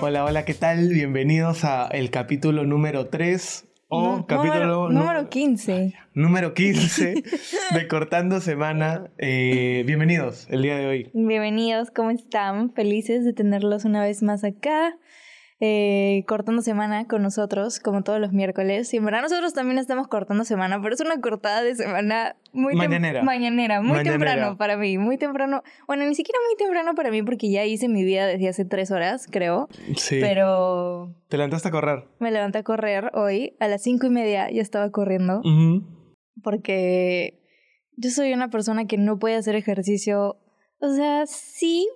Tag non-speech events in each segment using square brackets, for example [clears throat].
Hola, hola, ¿qué tal? Bienvenidos a el capítulo número 3 o Nu- capítulo número, número 15. número 15 [laughs] de Cortando Semana. Eh, bienvenidos el día de hoy. Bienvenidos, ¿cómo están? Felices de tenerlos una vez más acá. Eh, cortando semana con nosotros, como todos los miércoles. Y en verdad nosotros también estamos cortando semana, pero es una cortada de semana muy Mañanera. mañanera, muy Mañanera. temprano para mí, muy temprano. Bueno, ni siquiera muy temprano para mí porque ya hice mi vida desde hace tres horas, creo. Sí. Pero Te levantaste a correr. me levanté a correr hoy a las cinco y media, ya estaba corriendo. Ujú. porque yo soy una persona que no puede hacer ejercicio. O sea, sí,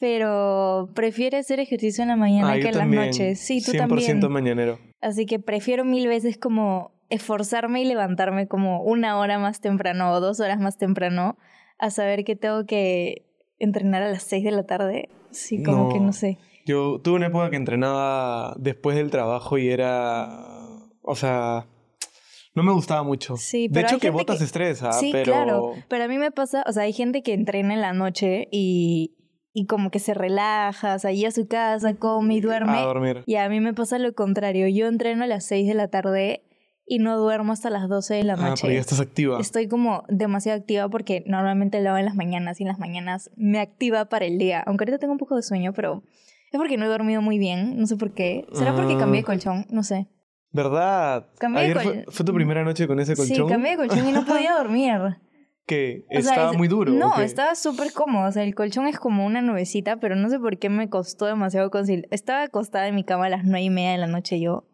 pero prefiere hacer ejercicio en la mañana Ah, que en también. las noches. Sí, tú 100% también. mañanero. Así que prefiero mil veces como esforzarme y levantarme como una hora más temprano o dos horas más temprano a saber que tengo que entrenar a las seis de la tarde. Sí, como No. que no sé. Yo tuve una época que entrenaba después del trabajo y era. O sea. No me gustaba mucho. Sí, de pero hecho, hay que gente botas que- estrés, ¿ah? Sí, pero... claro. Pero a mí me pasa, o sea, hay gente que entrena en la noche y, y como que se relaja, o sea, a su casa, come y duerme. A dormir. Y a mí me pasa lo contrario. Yo entreno a las 6 de la tarde y no duermo hasta las 12 de la Ah, noche. porque ya estás activa. Estoy como demasiado activa porque normalmente lo hago en las mañanas y en las mañanas me activa para el día. Aunque ahorita tengo un poco de sueño, pero es porque no he dormido muy bien. No sé por qué. ¿Será porque Ah. cambié de colchón? No sé. ¿Verdad? Cambié de fue, fue tu primera noche con ese colchón. Sí, cambié de colchón y no podía [laughs] dormir. Que O sea, estaba es- muy duro. No, estaba súper cómodo. O sea, el colchón es como una nubecita, pero no sé por qué me costó demasiado conciliar. Estaba acostada en mi cama a las nueve y media de la noche yo.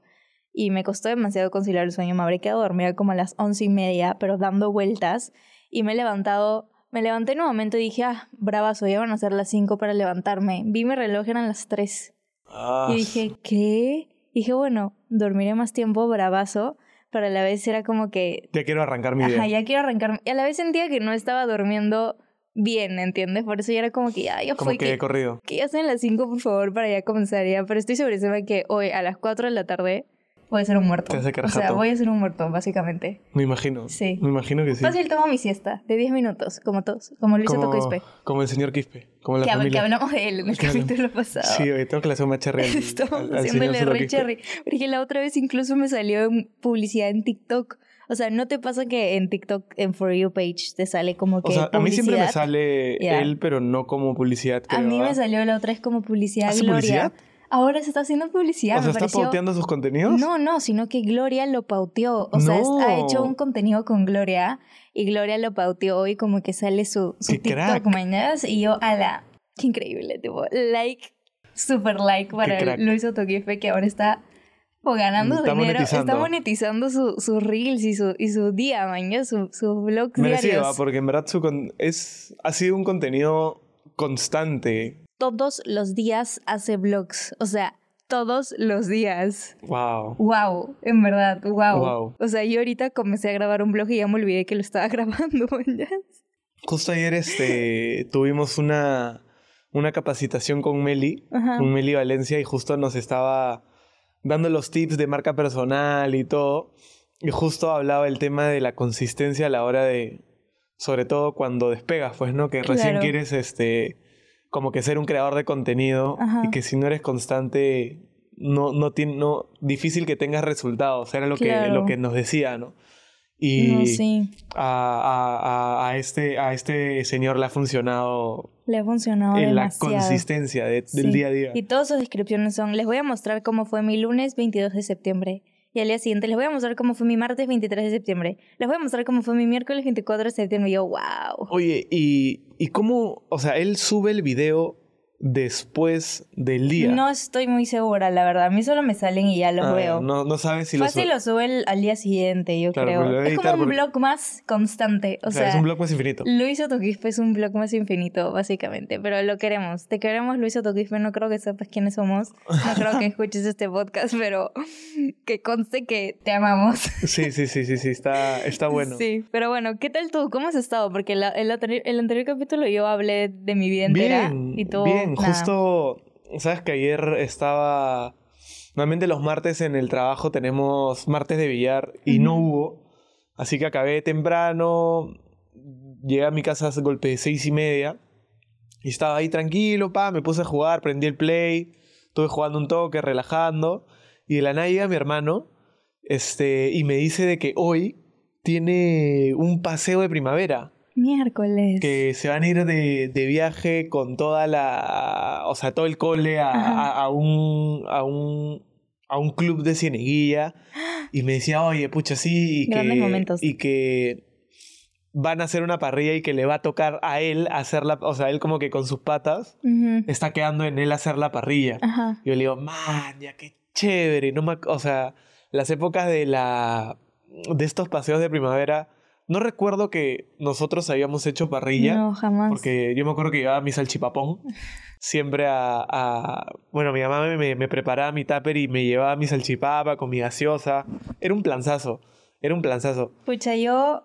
Y me costó demasiado conciliar el sueño. Me habré quedado dormida como a las once y media, pero dando vueltas. Y me he levantado. Me levanté nuevamente y dije, ah, bravazo, ya van a ser las cinco para levantarme. Vi mi reloj, eran las tres. Ah, Y dije, ¿qué? Dije, bueno, dormiré más tiempo, bravazo. Pero a la vez era como que ya quiero arrancar mi. Ajá, ya quiero arrancarme. Y a la vez sentía que no estaba durmiendo bien, ¿entiendes? Por eso ya era como que ya, ya Como fue que que, he corrido. que ya sean las 5, por favor, para ya comenzar ya. Pero estoy segurísima que hoy a las 4 de la tarde voy a ser un muerto. Te a quedar o sea, voy a ser un muerto, básicamente. Me imagino. Sí. Me imagino que sí. Fácil tomo mi siesta de 10 minutos, como todos, como Luis como, Quispe. como el señor Quispe. Como la Que, hab- que familia. hablamos de él en el capítulo pasado. Sí, hoy tengo que le hacer un cherry [laughs] Estamos haciéndole re cherry. Porque la otra vez incluso me salió en publicidad en TikTok. O sea, ¿no te pasa que en TikTok, en For You page, te sale como que O sea, a mí siempre me publicidad? sale Ya. él, pero no como publicidad. A creo, mí ¿ah? me salió la otra vez como publicidad ¿Hace Gloria. publicidad? Ahora se está haciendo publicidad. O sea, ¿está pareció... pauteando sus contenidos? No, no, sino que Gloria lo pauteó. O sea, No. ha hecho un contenido con Gloria y Gloria lo pauteó y como que sale su, su ¡Qué TikTok, crack! mañana. Y yo, ala, qué increíble, tipo, like, super like para. Luis Otoquife que ahora está o ganando Está dinero, monetizando. está monetizando su- sus reels y su, y su día, mañana, su, sus vlogs Merecido, diarios. ¿ah? porque en verdad su con- es, ha sido un contenido constante. Todos los días hace vlogs, o sea, todos los días. Wow. Wow, en verdad, wow. Wow. O sea, yo ahorita comencé a grabar un vlog y ya me olvidé que lo estaba [laughs] grabando. [laughs] Justo ayer este, tuvimos una, una capacitación con Meli, Ajá. con Meli Valencia, y justo nos estaba dando los tips de marca personal y todo. Y justo hablaba el tema de la consistencia a la hora de, sobre todo cuando despegas, pues, ¿no? Que recién Claro. quieres, este, como que ser un creador de contenido Ajá. y que si no eres constante, no, no tiene, no, difícil que tengas resultados. Era lo, que, Claro. lo que nos decía, ¿no? Y No, sí, a, a- a- este, a este señor le ha funcionado le ha funcionado en la demasiado. consistencia de- del Sí. día a día. Y todas sus descripciones son, les voy a mostrar cómo fue mi lunes 22 de septiembre. Y al día siguiente les voy a mostrar cómo fue mi martes 23 de septiembre. Les voy a mostrar cómo fue mi miércoles 24 de septiembre. Y yo, wow. Oye, y, ¿y cómo? O sea, él sube el video después del día. No estoy muy segura, la verdad. A mí solo me salen y ya los Ah, veo. No, no sabes si lo Fácil sube. lo sube al día siguiente, yo Claro, creo. Es como un porque- blog más constante. O O sea, sea, es un blog más infinito. Luis Otoquispe es un blog más infinito, básicamente. Pero lo queremos. Te queremos, Luis Otoquispe. No creo que sepas quiénes somos. No creo que [laughs] escuches este podcast, pero que conste que te amamos. Sí, sí, sí, sí, sí, está, está bueno. Sí, pero bueno, ¿qué tal tú? ¿Cómo has estado? Porque la- el, anterior, el anterior capítulo yo hablé de mi vida entera. Bien, y tú, bien, nada. justo, sabes que ayer estaba, normalmente los martes en el trabajo tenemos martes de billar y no hubo, así que acabé temprano, llegué a mi casa a golpe de seis y media y estaba ahí tranquilo, pa, me puse a jugar, prendí el play, Estuve jugando un toque, relajando. Y de la nada llega mi hermano este, y me dice de que hoy tiene un paseo de primavera. Miércoles. Que se van a ir de, de viaje con toda la. O sea, todo el cole a, a, a un. a un. a un club de cieneguilla. Y me decía, oye, pucha, sí. Y Grandes que, momentos. Y que van a hacer una parrilla y que le va a tocar a él hacerla. O sea, él como que con sus patas está quedando en él hacer la parrilla. Ajá. Yo le digo, man, ya qué chévere. No me, o sea, las épocas de la. de estos paseos de primavera. No recuerdo que nosotros habíamos hecho parrilla. No, jamás. Porque yo me acuerdo que llevaba mi salchipapón [laughs] siempre a... a- bueno, mi mamá me, me preparaba mi tupper y me llevaba mi salchipapa con mi gaseosa. Era un planzazo. Era un planzazo. Pucha, yo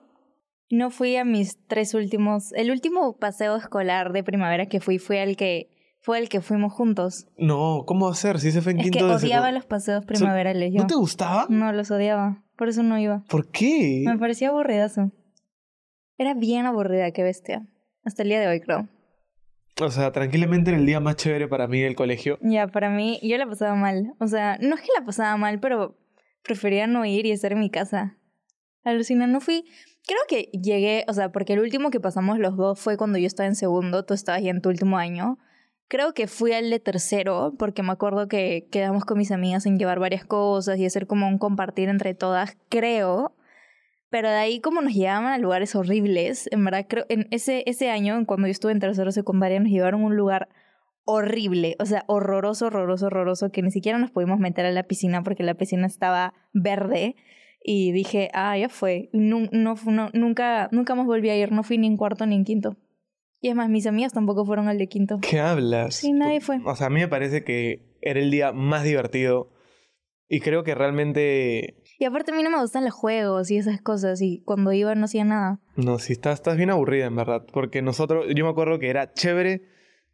no fui a mis tres últimos. El último paseo escolar de primavera que fui fue el que fue el que fuimos juntos. No, ¿cómo hacer? Si ese fue en Es que quinto de odiaba los paseos primaverales. Yo. ¿No te gustaba? No, los odiaba. Por eso no iba. ¿Por qué? Me parecía aburridazo. Era bien aburrida, qué bestia. Hasta el día de hoy, creo. O sea, tranquilamente era el día más chévere para mí del colegio. Ya, para mí, yo la pasaba mal. O sea, no es que la pasaba mal, pero prefería no ir y estar en mi casa. Alucina, no fui. Creo que llegué, o sea, porque el último que pasamos los dos fue cuando yo estaba en segundo, tú estabas ya en tu último año. Creo que fui al de tercero, porque me acuerdo que quedamos con mis amigas en llevar varias cosas y hacer como un compartir entre todas, creo. Pero de ahí como nos llevaban a lugares horribles, en verdad creo, en ese, ese año, cuando yo estuve en tercero secundaria, nos llevaron a un lugar horrible, o sea, horroroso, horroroso, horroroso, que ni siquiera nos pudimos meter a la piscina porque la piscina estaba verde. Y dije, ah, ya fue. No, fu- no- nunca, nunca más volví a ir, no fui ni en cuarto ni en quinto. Y es más, mis amigas tampoco fueron al de quinto. ¿Qué hablas? Sí, nadie fue. O sea, a mí me parece que era el día más divertido. Y creo que realmente... Y aparte a mí no me gustan los juegos y esas cosas, y cuando iba no hacía nada. No, si estás, estás bien aburrida, en verdad. Porque nosotros, yo me acuerdo que era chévere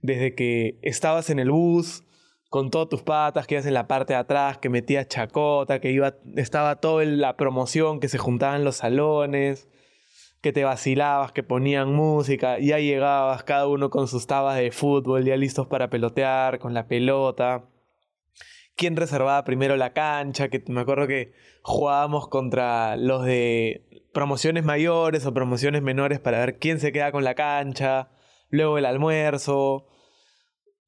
desde que estabas en el bus, con todas tus patas, que ibas en la parte de atrás, que metías chacota, que iba, estaba toda la promoción, que se juntaban los salones, que te vacilabas, que ponían música, ya llegabas cada uno con sus tabas de fútbol, ya listos para pelotear, con la pelota. ¿Quién reservaba primero la cancha? Que me acuerdo que jugábamos contra los de promociones mayores o promociones menores para ver quién se queda con la cancha. Luego el almuerzo.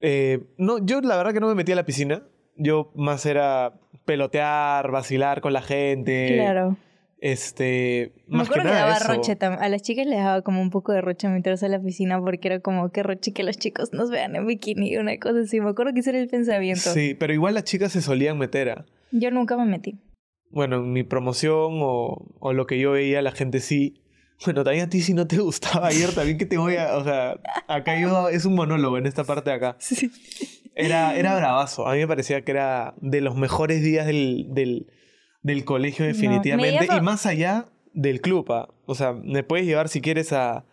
Eh, no, yo la verdad que no me metí a la piscina. Yo más era pelotear, vacilar con la gente. claro. Este. Me que acuerdo que, daba eso. roche A las chicas les daba como un poco de roche meterse a la piscina porque era como que roche que los chicos nos vean en bikini, una cosa así. Me acuerdo que ese era el pensamiento. Sí, pero igual las chicas se solían meter a. Yo nunca me metí. Bueno, en mi promoción o, o lo que yo veía, la gente sí. Bueno, también a ti si no te [laughs] gustaba ayer, también que te voy a. O sea, acá yo. Es un monólogo en esta parte de acá. Sí. Era, era bravazo. A mí me parecía que era de los mejores días del, del, del colegio, No, definitivamente. día Y más allá del club. ah. O sea, me puedes llevar si quieres a,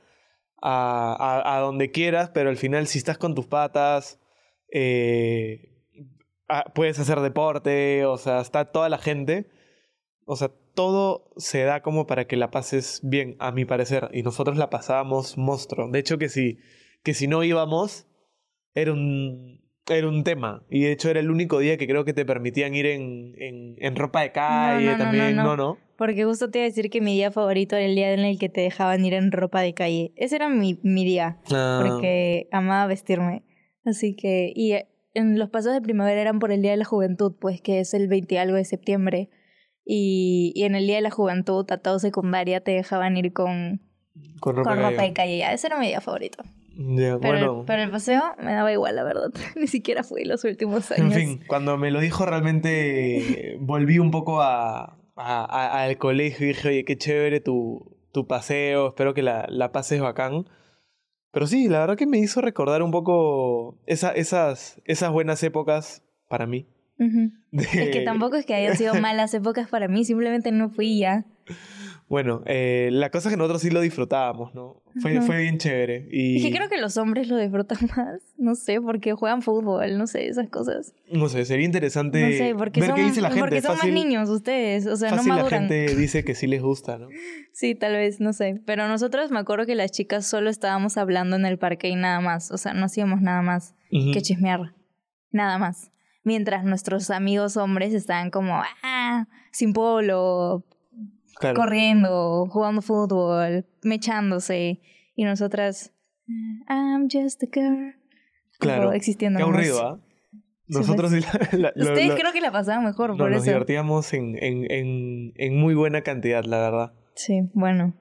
a, a- a donde quieras, pero al final, si estás con tus patas, eh, puedes hacer deporte, o sea, está toda la gente. O sea, todo se da como para que la pases bien, a mi parecer. Y nosotros la pasábamos monstruo. De hecho, que si, que si no íbamos, era un, era un tema. Y de hecho era el único día que creo que te permitían ir en, en, en ropa de calle no, no, también. no, No. Porque justo te iba a decir que mi día favorito era el día en el que te dejaban ir en ropa de calle. Ese era mi, mi día, Ah, porque amaba vestirme. Así que, y eh, en los pasos de primavera eran por el Día de la Juventud, pues que es el 20 y algo de septiembre. Y, y en el Día de la Juventud, a todo secundaria, te dejaban ir con, con ropa, con de ropa calle. de calle. Ya, ese era mi día favorito. Pero, bueno. el, pero el paseo me daba igual, la verdad. [laughs] Ni siquiera fui los últimos En años. fin, cuando me lo dijo realmente volví un poco a, a- a- al colegio y dije, oye, qué chévere tu, tu paseo, espero que la, la pases bacán. Pero sí, la verdad que me hizo recordar un poco esa, esas, esas buenas épocas para mí. De- Es que tampoco es que hayan sido [laughs] malas épocas para mí, simplemente no fui ya. Bueno, eh, la cosa es que nosotros sí lo disfrutábamos, ¿no? Fue, fue bien chévere. Y Es que creo que los hombres lo disfrutan [laughs] más, no sé, porque juegan fútbol, no sé, esas cosas. no sé, sería interesante No sé, porque ver son, qué dice la gente. porque son fácil, más niños ustedes, o sea, no fácil la maduran. gente dice que sí les gusta, ¿no? [laughs] Sí, tal vez, no sé. Pero nosotros me acuerdo que las chicas solo estábamos hablando en el parque y nada más, o sea, no hacíamos nada más que chismear, nada más. mientras nuestros amigos hombres estaban como, ah, sin polo, Claro. corriendo, jugando fútbol, mechándose, y nosotras, I'm just a girl. Claro. Existiendo Qué aburrido, ¿ah? Nosotros sí la- la- Ustedes lo- creo que la pasaban mejor, no, por nos eso. divertíamos en, en, en, en muy buena cantidad, la verdad. Sí, bueno.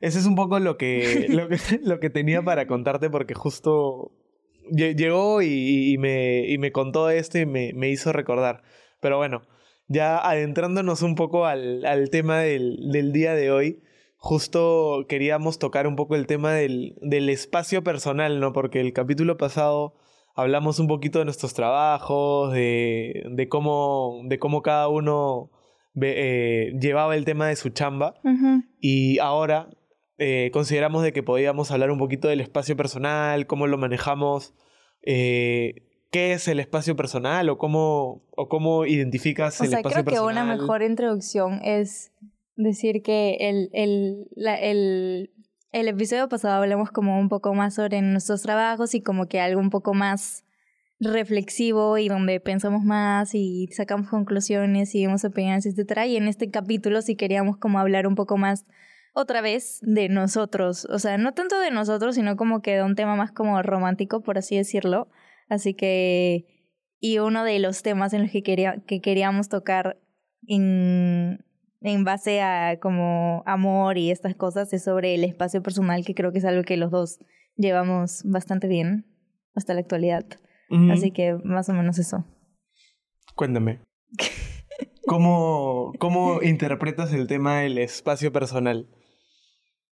Ese es un poco lo que, [laughs] lo que, lo que tenía para contarte porque justo lle- llegó y, y me, y me contó esto y me, me hizo recordar. Pero bueno, ya adentrándonos un poco al, al tema del, del día de hoy, justo queríamos tocar un poco el tema del, del espacio personal, ¿no? Porque el capítulo pasado hablamos un poquito de nuestros trabajos, de, de, cómo, de cómo cada uno ve- eh, llevaba el tema de su chamba. Y ahora eh, consideramos de que podíamos hablar un poquito del espacio personal, cómo lo manejamos, eh, qué es el espacio personal o cómo, o cómo identificas O el sea, espacio creo que personal. una mejor introducción es decir que el, el, la- el, el episodio pasado hablamos como un poco más sobre nuestros trabajos y como que algo un poco más reflexivo y donde pensamos más y sacamos conclusiones y vemos opiniones, etcétera. Y en este capítulo sí queríamos como hablar un poco más otra vez de nosotros. O sea, no tanto de nosotros, sino como que de un tema más como romántico, por así decirlo. Así que y uno de los temas en los que, quería, que queríamos tocar en, en base a como amor y estas cosas es sobre el espacio personal, que creo que es algo que los dos llevamos bastante bien hasta la actualidad. Así que más o menos eso. Cuéntame. [laughs] ¿Cómo, ¿Cómo interpretas el tema del espacio personal?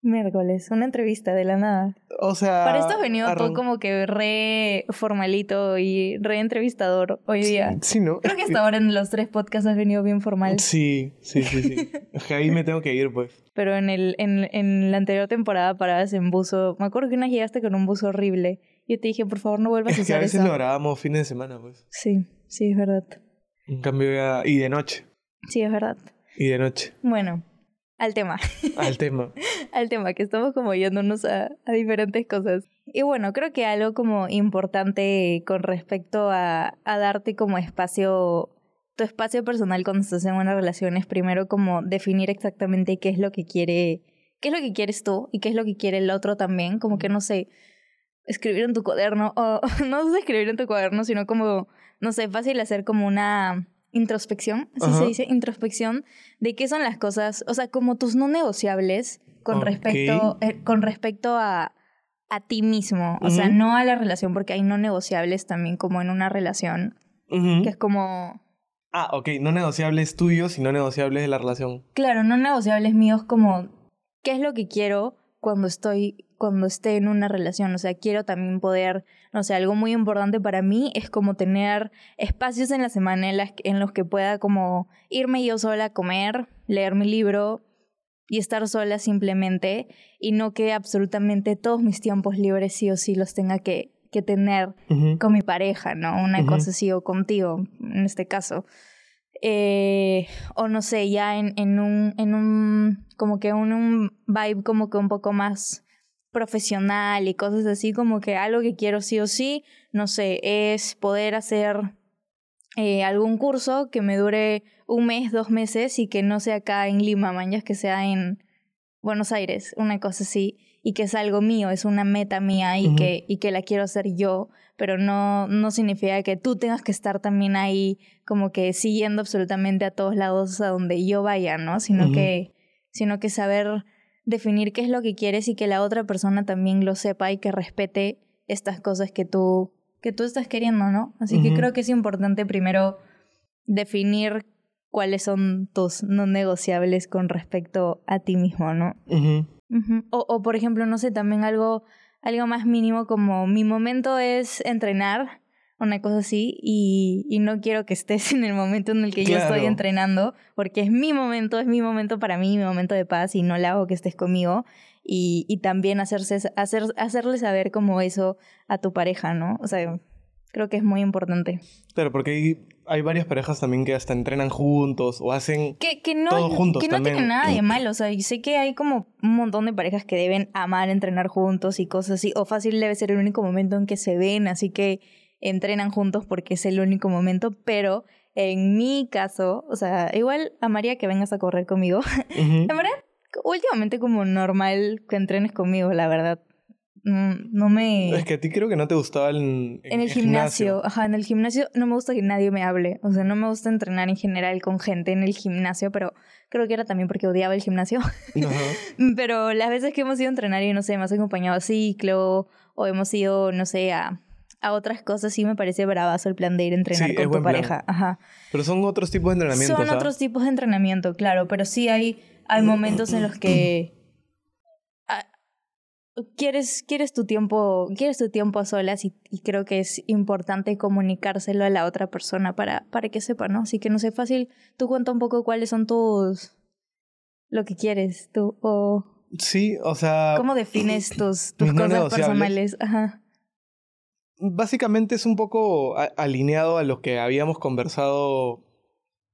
Miércoles, una entrevista de la nada. O sea... Para esto has venido arran- todo como que re formalito y re entrevistador hoy día. Sí, ¿no? Creo que hasta ahora en los tres podcasts has venido bien formal. Sí, sí, sí, sí. Es que ahí me tengo que ir, pues. Pero en, el, en, en la anterior temporada parabas en buzo. Me acuerdo que una vez llegaste con un buzo horrible. Yo te dije, por favor, no vuelvas a Es que a usar veces eso. lo grabamos fines de semana, pues. Sí, sí, es verdad. En cambio, ya... Y de noche. Sí, es verdad. Y de noche. Bueno, al tema. Al tema. [laughs] al tema, que estamos como yéndonos a, a diferentes cosas. Y bueno, creo que algo como importante con respecto a, a darte como espacio, tu espacio personal cuando estás en una relación es primero como definir exactamente qué es lo que quiere, qué es lo que quieres tú y qué es lo que quiere el otro también, como que no sé, escribir en tu cuaderno, o [laughs] no sé escribir en tu cuaderno, sino como, no sé, fácil hacer como una introspección, así Ajá. se dice, introspección de qué son las cosas, o sea, como tus no negociables con respecto, eh, con respecto a, a ti mismo, o sea, no a la relación, porque hay no negociables también como en una relación, que es como, Ah, ok. No negociables tuyos y no negociables de la relación. claro, no negociables míos como, ¿qué es lo que quiero cuando estoy, cuando esté en una relación? O sea, quiero también poder, no sé, algo muy importante para mí es como tener espacios en la semana en, las, en los que pueda como irme yo sola a comer, leer mi libro y estar sola simplemente y no que absolutamente todos mis tiempos libres sí o sí los tenga que, que tener con mi pareja, ¿no? Una cosa así, o contigo, en este caso. Eh, o no sé, ya en, en un, en un, como que un, un vibe como que un poco más profesional y cosas así, como que algo que quiero sí o sí, no sé, es poder hacer eh, algún curso que me dure un mes, dos meses y que no sea acá en Lima, mañas, que sea en Buenos Aires, una cosa así, y que es algo mío, es una meta mía y, que, y que la quiero hacer yo, pero no, no significa que tú tengas que estar también ahí como que siguiendo absolutamente a todos lados a donde yo vaya, ¿no? Sino que, sino que saber definir qué es lo que quieres y que la otra persona también lo sepa y que respete estas cosas que tú, que tú estás queriendo, ¿no? Así que creo que es importante primero definir cuáles son tus no negociables con respecto a ti mismo, ¿no? O, o, por ejemplo, no sé, también algo, algo más mínimo como mi momento es entrenar, una cosa así, y, y no quiero que estés [laughs] en el momento en el que yo estoy Claro. entrenando, porque es mi momento, es mi momento para mí, mi momento de paz, y no le hago que estés conmigo. Y, y también hacerse, hacer, hacerle saber como eso a tu pareja, ¿no? O sea, creo que es muy importante. Claro, porque hay, hay varias parejas también que hasta entrenan juntos o hacen... Que, que no, Todos juntos que no también. tiene nada de malo. O sea, yo sé que hay como un montón de parejas que deben amar entrenar juntos y cosas así. O fácil debe ser el único momento en que se ven. Así que entrenan juntos porque es el único momento, pero en mi caso, o sea, igual a María que vengas a correr conmigo, [laughs] Ujú. la verdad, últimamente como normal que entrenes conmigo, la verdad. No me... Es que a ti creo que no te gustaba el, En el gimnasio, ajá, en el gimnasio no me gusta que nadie me hable, o sea, no me gusta entrenar en general con gente en el gimnasio, pero creo que era también porque odiaba el gimnasio. [laughs] Pero las veces que hemos ido a entrenar y no sé, me has acompañado a ciclo o hemos ido, no sé, a, a otras cosas, sí me parece bravazo el plan de ir a entrenar Sí, con tu plan. pareja. Ajá. Pero son otros tipos de entrenamientos. Son ¿ah? otros tipos de entrenamiento, claro, pero sí hay, hay momentos en los que ah, quieres, quieres tu tiempo, quieres tu tiempo a solas y, y creo que es importante comunicárselo a la otra persona para, para que sepa, ¿no? Así que no sé, fácil, tú cuenta un poco cuáles son tus lo que quieres, tú, o Sí, o sea. cómo defines tus, tus no cosas personales. Ajá. Básicamente es un poco alineado a lo que habíamos conversado,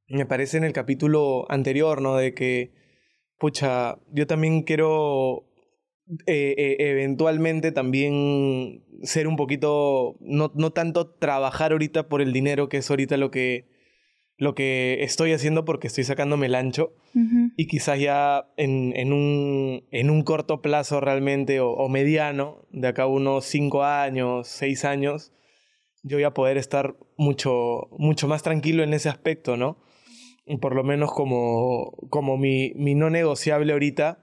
me parece, en el capítulo anterior, ¿no? De que, pucha, yo también quiero eh, eh, eventualmente también ser un poquito, no, no tanto trabajar ahorita por el dinero, que es ahorita lo que, lo que estoy haciendo porque estoy sacándome el ancho. Y quizás ya en, en, un, en un corto plazo realmente o, o mediano, de acá a unos 5 años, 6 años, yo voy a poder estar mucho, mucho más tranquilo en ese aspecto, ¿no? Por lo menos como, como mi, mi no negociable ahorita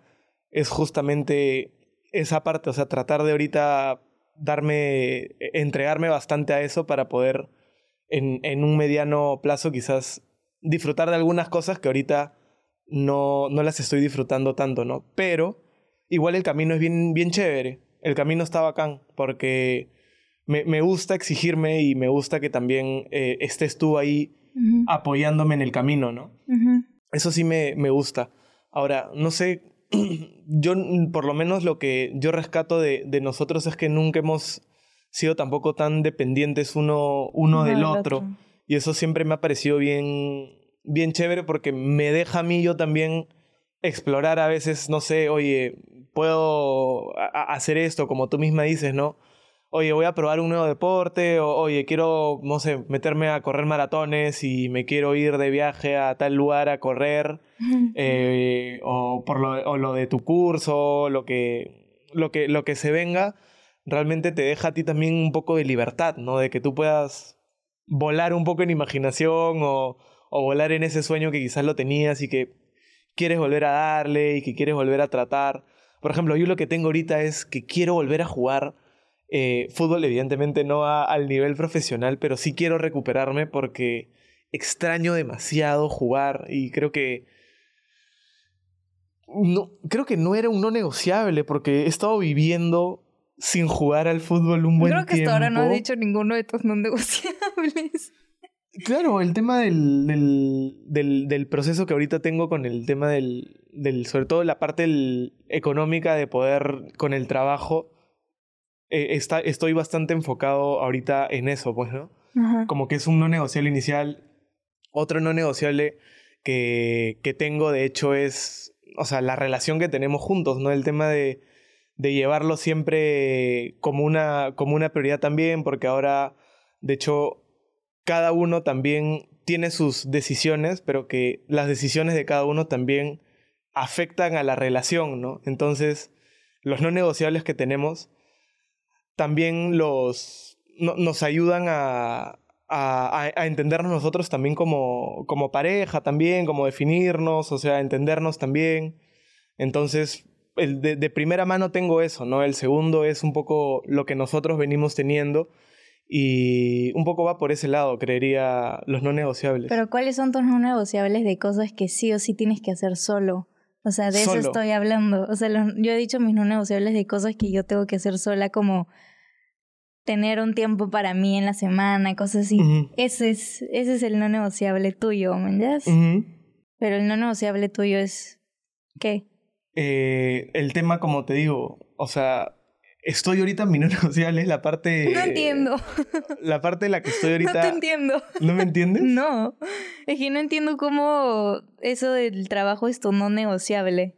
es justamente esa parte, o sea, tratar de ahorita darme, e- entregarme bastante a eso para poder en, en un mediano plazo quizás disfrutar de algunas cosas que ahorita no, no las estoy disfrutando tanto, ¿no? Pero igual el camino es bien, bien chévere. El camino está bacán porque me, me gusta exigirme y me gusta que también eh, estés tú ahí apoyándome en el camino, ¿no? Eso sí me, me gusta. Ahora, no sé, [clears throat] yo por lo menos lo que yo rescato de, de nosotros es que nunca hemos sido tampoco tan dependientes uno, uno del otro. Y eso siempre me ha parecido bien, bien chévere porque me deja a mí yo también explorar a veces, no sé, oye, puedo hacer esto, como tú misma dices, ¿no? Oye, voy a probar un nuevo deporte, o oye, quiero, no sé, meterme a correr maratones y me quiero ir de viaje a tal lugar a correr, [laughs] eh, o por lo, o lo de tu curso, lo que, lo, que, lo que se venga, realmente te deja a ti también un poco de libertad, ¿no? De que tú puedas volar un poco en imaginación o, volar en ese sueño que quizás lo tenías y que quieres volver a darle y que quieres volver a tratar. Por ejemplo, yo lo que tengo ahorita es que quiero volver a jugar eh, fútbol, evidentemente no a- al nivel profesional, pero sí quiero recuperarme porque extraño demasiado jugar y creo que no, creo que no era un no negociable porque he estado viviendo sin jugar al fútbol un buen Creo que hasta ahora no has tiempo. dicho ninguno de tus no negociables. Claro, el tema del, del, del, del proceso que ahorita tengo con el tema del, del sobre todo la parte económica de poder con el trabajo, eh, está, estoy bastante enfocado ahorita en eso, pues, ¿no? Ajá. Como que es un no negociable inicial. Otro no negociable que, que tengo, de hecho, es, o sea, la relación que tenemos juntos, ¿no? El tema de, de llevarlo siempre como una, como una prioridad también, porque ahora, de hecho, cada uno también tiene sus decisiones, pero que las decisiones de cada uno también afectan a la relación, ¿no? Entonces, los no negociables que tenemos también los, no- nos ayudan a, a, a- a entendernos nosotros también como, como pareja, también, como definirnos, o sea, entendernos también. Entonces, el de, de primera mano tengo eso, ¿no? El segundo es un poco lo que nosotros venimos teniendo y un poco va por ese lado, creería, los no negociables. Pero ¿cuáles son tus no negociables de cosas que sí o sí tienes que hacer solo? O sea, de Solo. eso estoy hablando. O sea, los- yo he dicho mis no negociables de cosas que yo tengo que hacer sola, como tener un tiempo para mí en la semana, cosas así. Ujú. Ese es, ese es el no negociable tuyo, ¿me entiendes? Pero el no negociable tuyo es... ¿Qué? Eh, el tema, como te digo, o sea, estoy ahorita en mi no [laughs] negociable, es la parte... No entiendo. [laughs] La parte en la que estoy No ahorita... te entiendo. ¿No me entiendes? [laughs] No. Es que no entiendo cómo eso del trabajo es tu no negociable.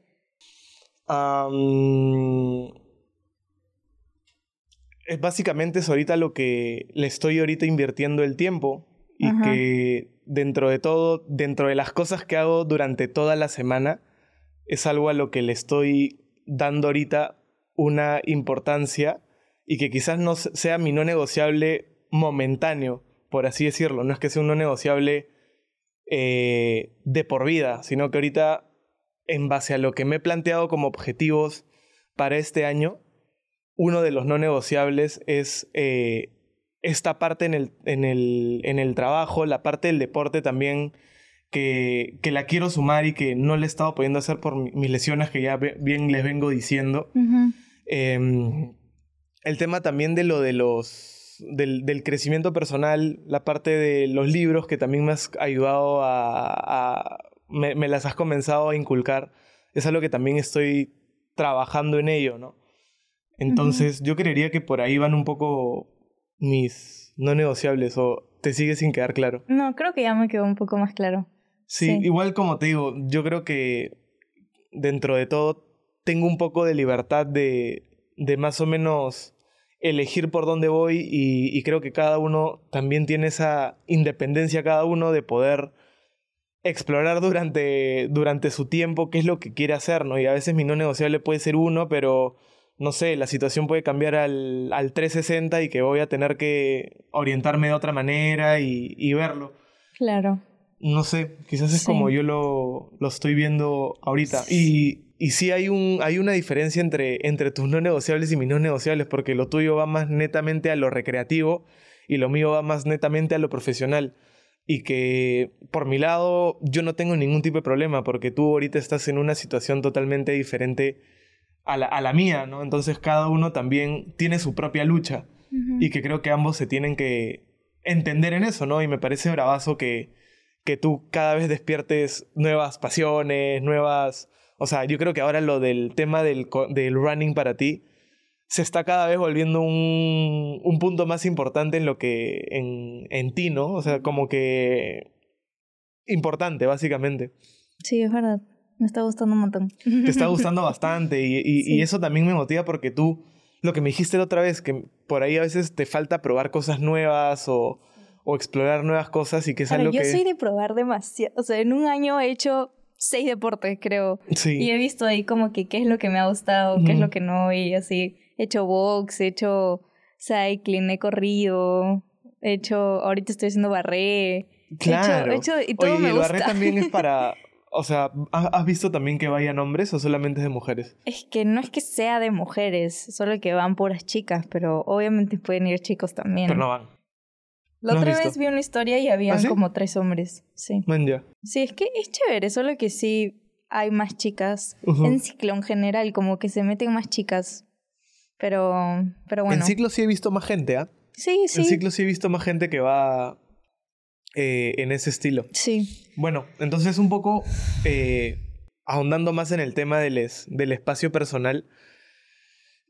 Es básicamente es ahorita lo que le estoy ahorita invirtiendo el tiempo y que dentro de todo, dentro de las cosas que hago durante toda la semana, es algo a lo que le estoy dando ahorita una importancia y que quizás no sea mi no negociable momentáneo, por así decirlo. No es que sea un no negociable eh, de por vida, sino que ahorita, en base a lo que me he planteado como objetivos para este año, uno de los no negociables es eh, esta parte en el, en, el, en el trabajo, la parte del deporte también, que, que, la quiero sumar y que no le he estado pudiendo hacer por mis lesiones que ya bien les vengo diciendo. Em, el tema también de lo de los... Del, del, crecimiento personal, la parte de los libros que también me has ayudado a... a me, me, las has comenzado a inculcar, es algo que también estoy trabajando en ello, ¿no? Entonces yo creería que por ahí van un poco mis no negociables o te sigue sin quedar claro. No, creo que ya me quedó un poco más claro. Sí, igual como te digo, yo creo que dentro de todo tengo un poco de libertad de, de más o menos elegir por dónde voy y, y, creo que cada uno también tiene esa independencia, cada uno de poder explorar durante, durante su tiempo qué es lo que quiere hacer, ¿no? Y a veces mi no negociable puede ser uno, pero no sé, la situación puede cambiar al, al 360 y que voy a tener que orientarme de otra manera y, y verlo. Claro. No sé, quizás es como yo lo, lo, estoy viendo ahorita. Y, y sí hay, un, hay una diferencia entre, entre tus no negociables y mis no negociables, porque lo tuyo va más netamente a lo recreativo y lo mío va más netamente a lo profesional. Y que por mi lado yo no tengo ningún tipo de problema, porque tú ahorita estás en una situación totalmente diferente a la, a la mía, ¿no? Entonces cada uno también tiene su propia lucha y que creo que ambos se tienen que entender en eso, ¿no? Y me parece bravazo que, que tú cada vez despiertes nuevas pasiones, nuevas... O sea, yo creo que ahora lo del tema del, del running para ti se está cada vez volviendo un, un punto más importante en lo que... En, en ti, ¿no? O sea, como que... Importante, básicamente. Sí, es verdad. Me está gustando un montón. Te está [laughs] gustando bastante y, y, sí. y, eso también me motiva porque tú, lo que me dijiste la otra vez, que por ahí a veces te falta probar cosas nuevas o, o explorar nuevas cosas y que es Ahora, algo yo que... soy de probar demasiado. O sea, en un año he hecho seis deportes, creo. Sí. Y he visto ahí como que qué es lo que me ha gustado, qué es lo que no, y así. He hecho box, he hecho cycling, he corrido, he hecho... Ahorita estoy haciendo barré. Claro. He hecho, he hecho y todo Oye, me el gusta. barré también es para... [laughs] O sea, ¿has visto también que vayan hombres o solamente es de mujeres? Es que no es que sea de mujeres, solo que van puras chicas, pero obviamente pueden ir chicos también. Pero no van. La ¿No otra vez vi una historia y habían ¿Ah, sí? como tres hombres. Sí. Man, ya. Sí, es que es chévere, solo que sí hay más chicas. Ujú. En ciclo en general, como que se meten más chicas. Pero, pero bueno. En ciclo sí he visto más gente, ¿ah? Sí, sí. En ciclo sí he visto más gente que va eh, en ese estilo. Sí. Bueno, entonces un poco eh, ahondando más en el tema del, es- del espacio personal,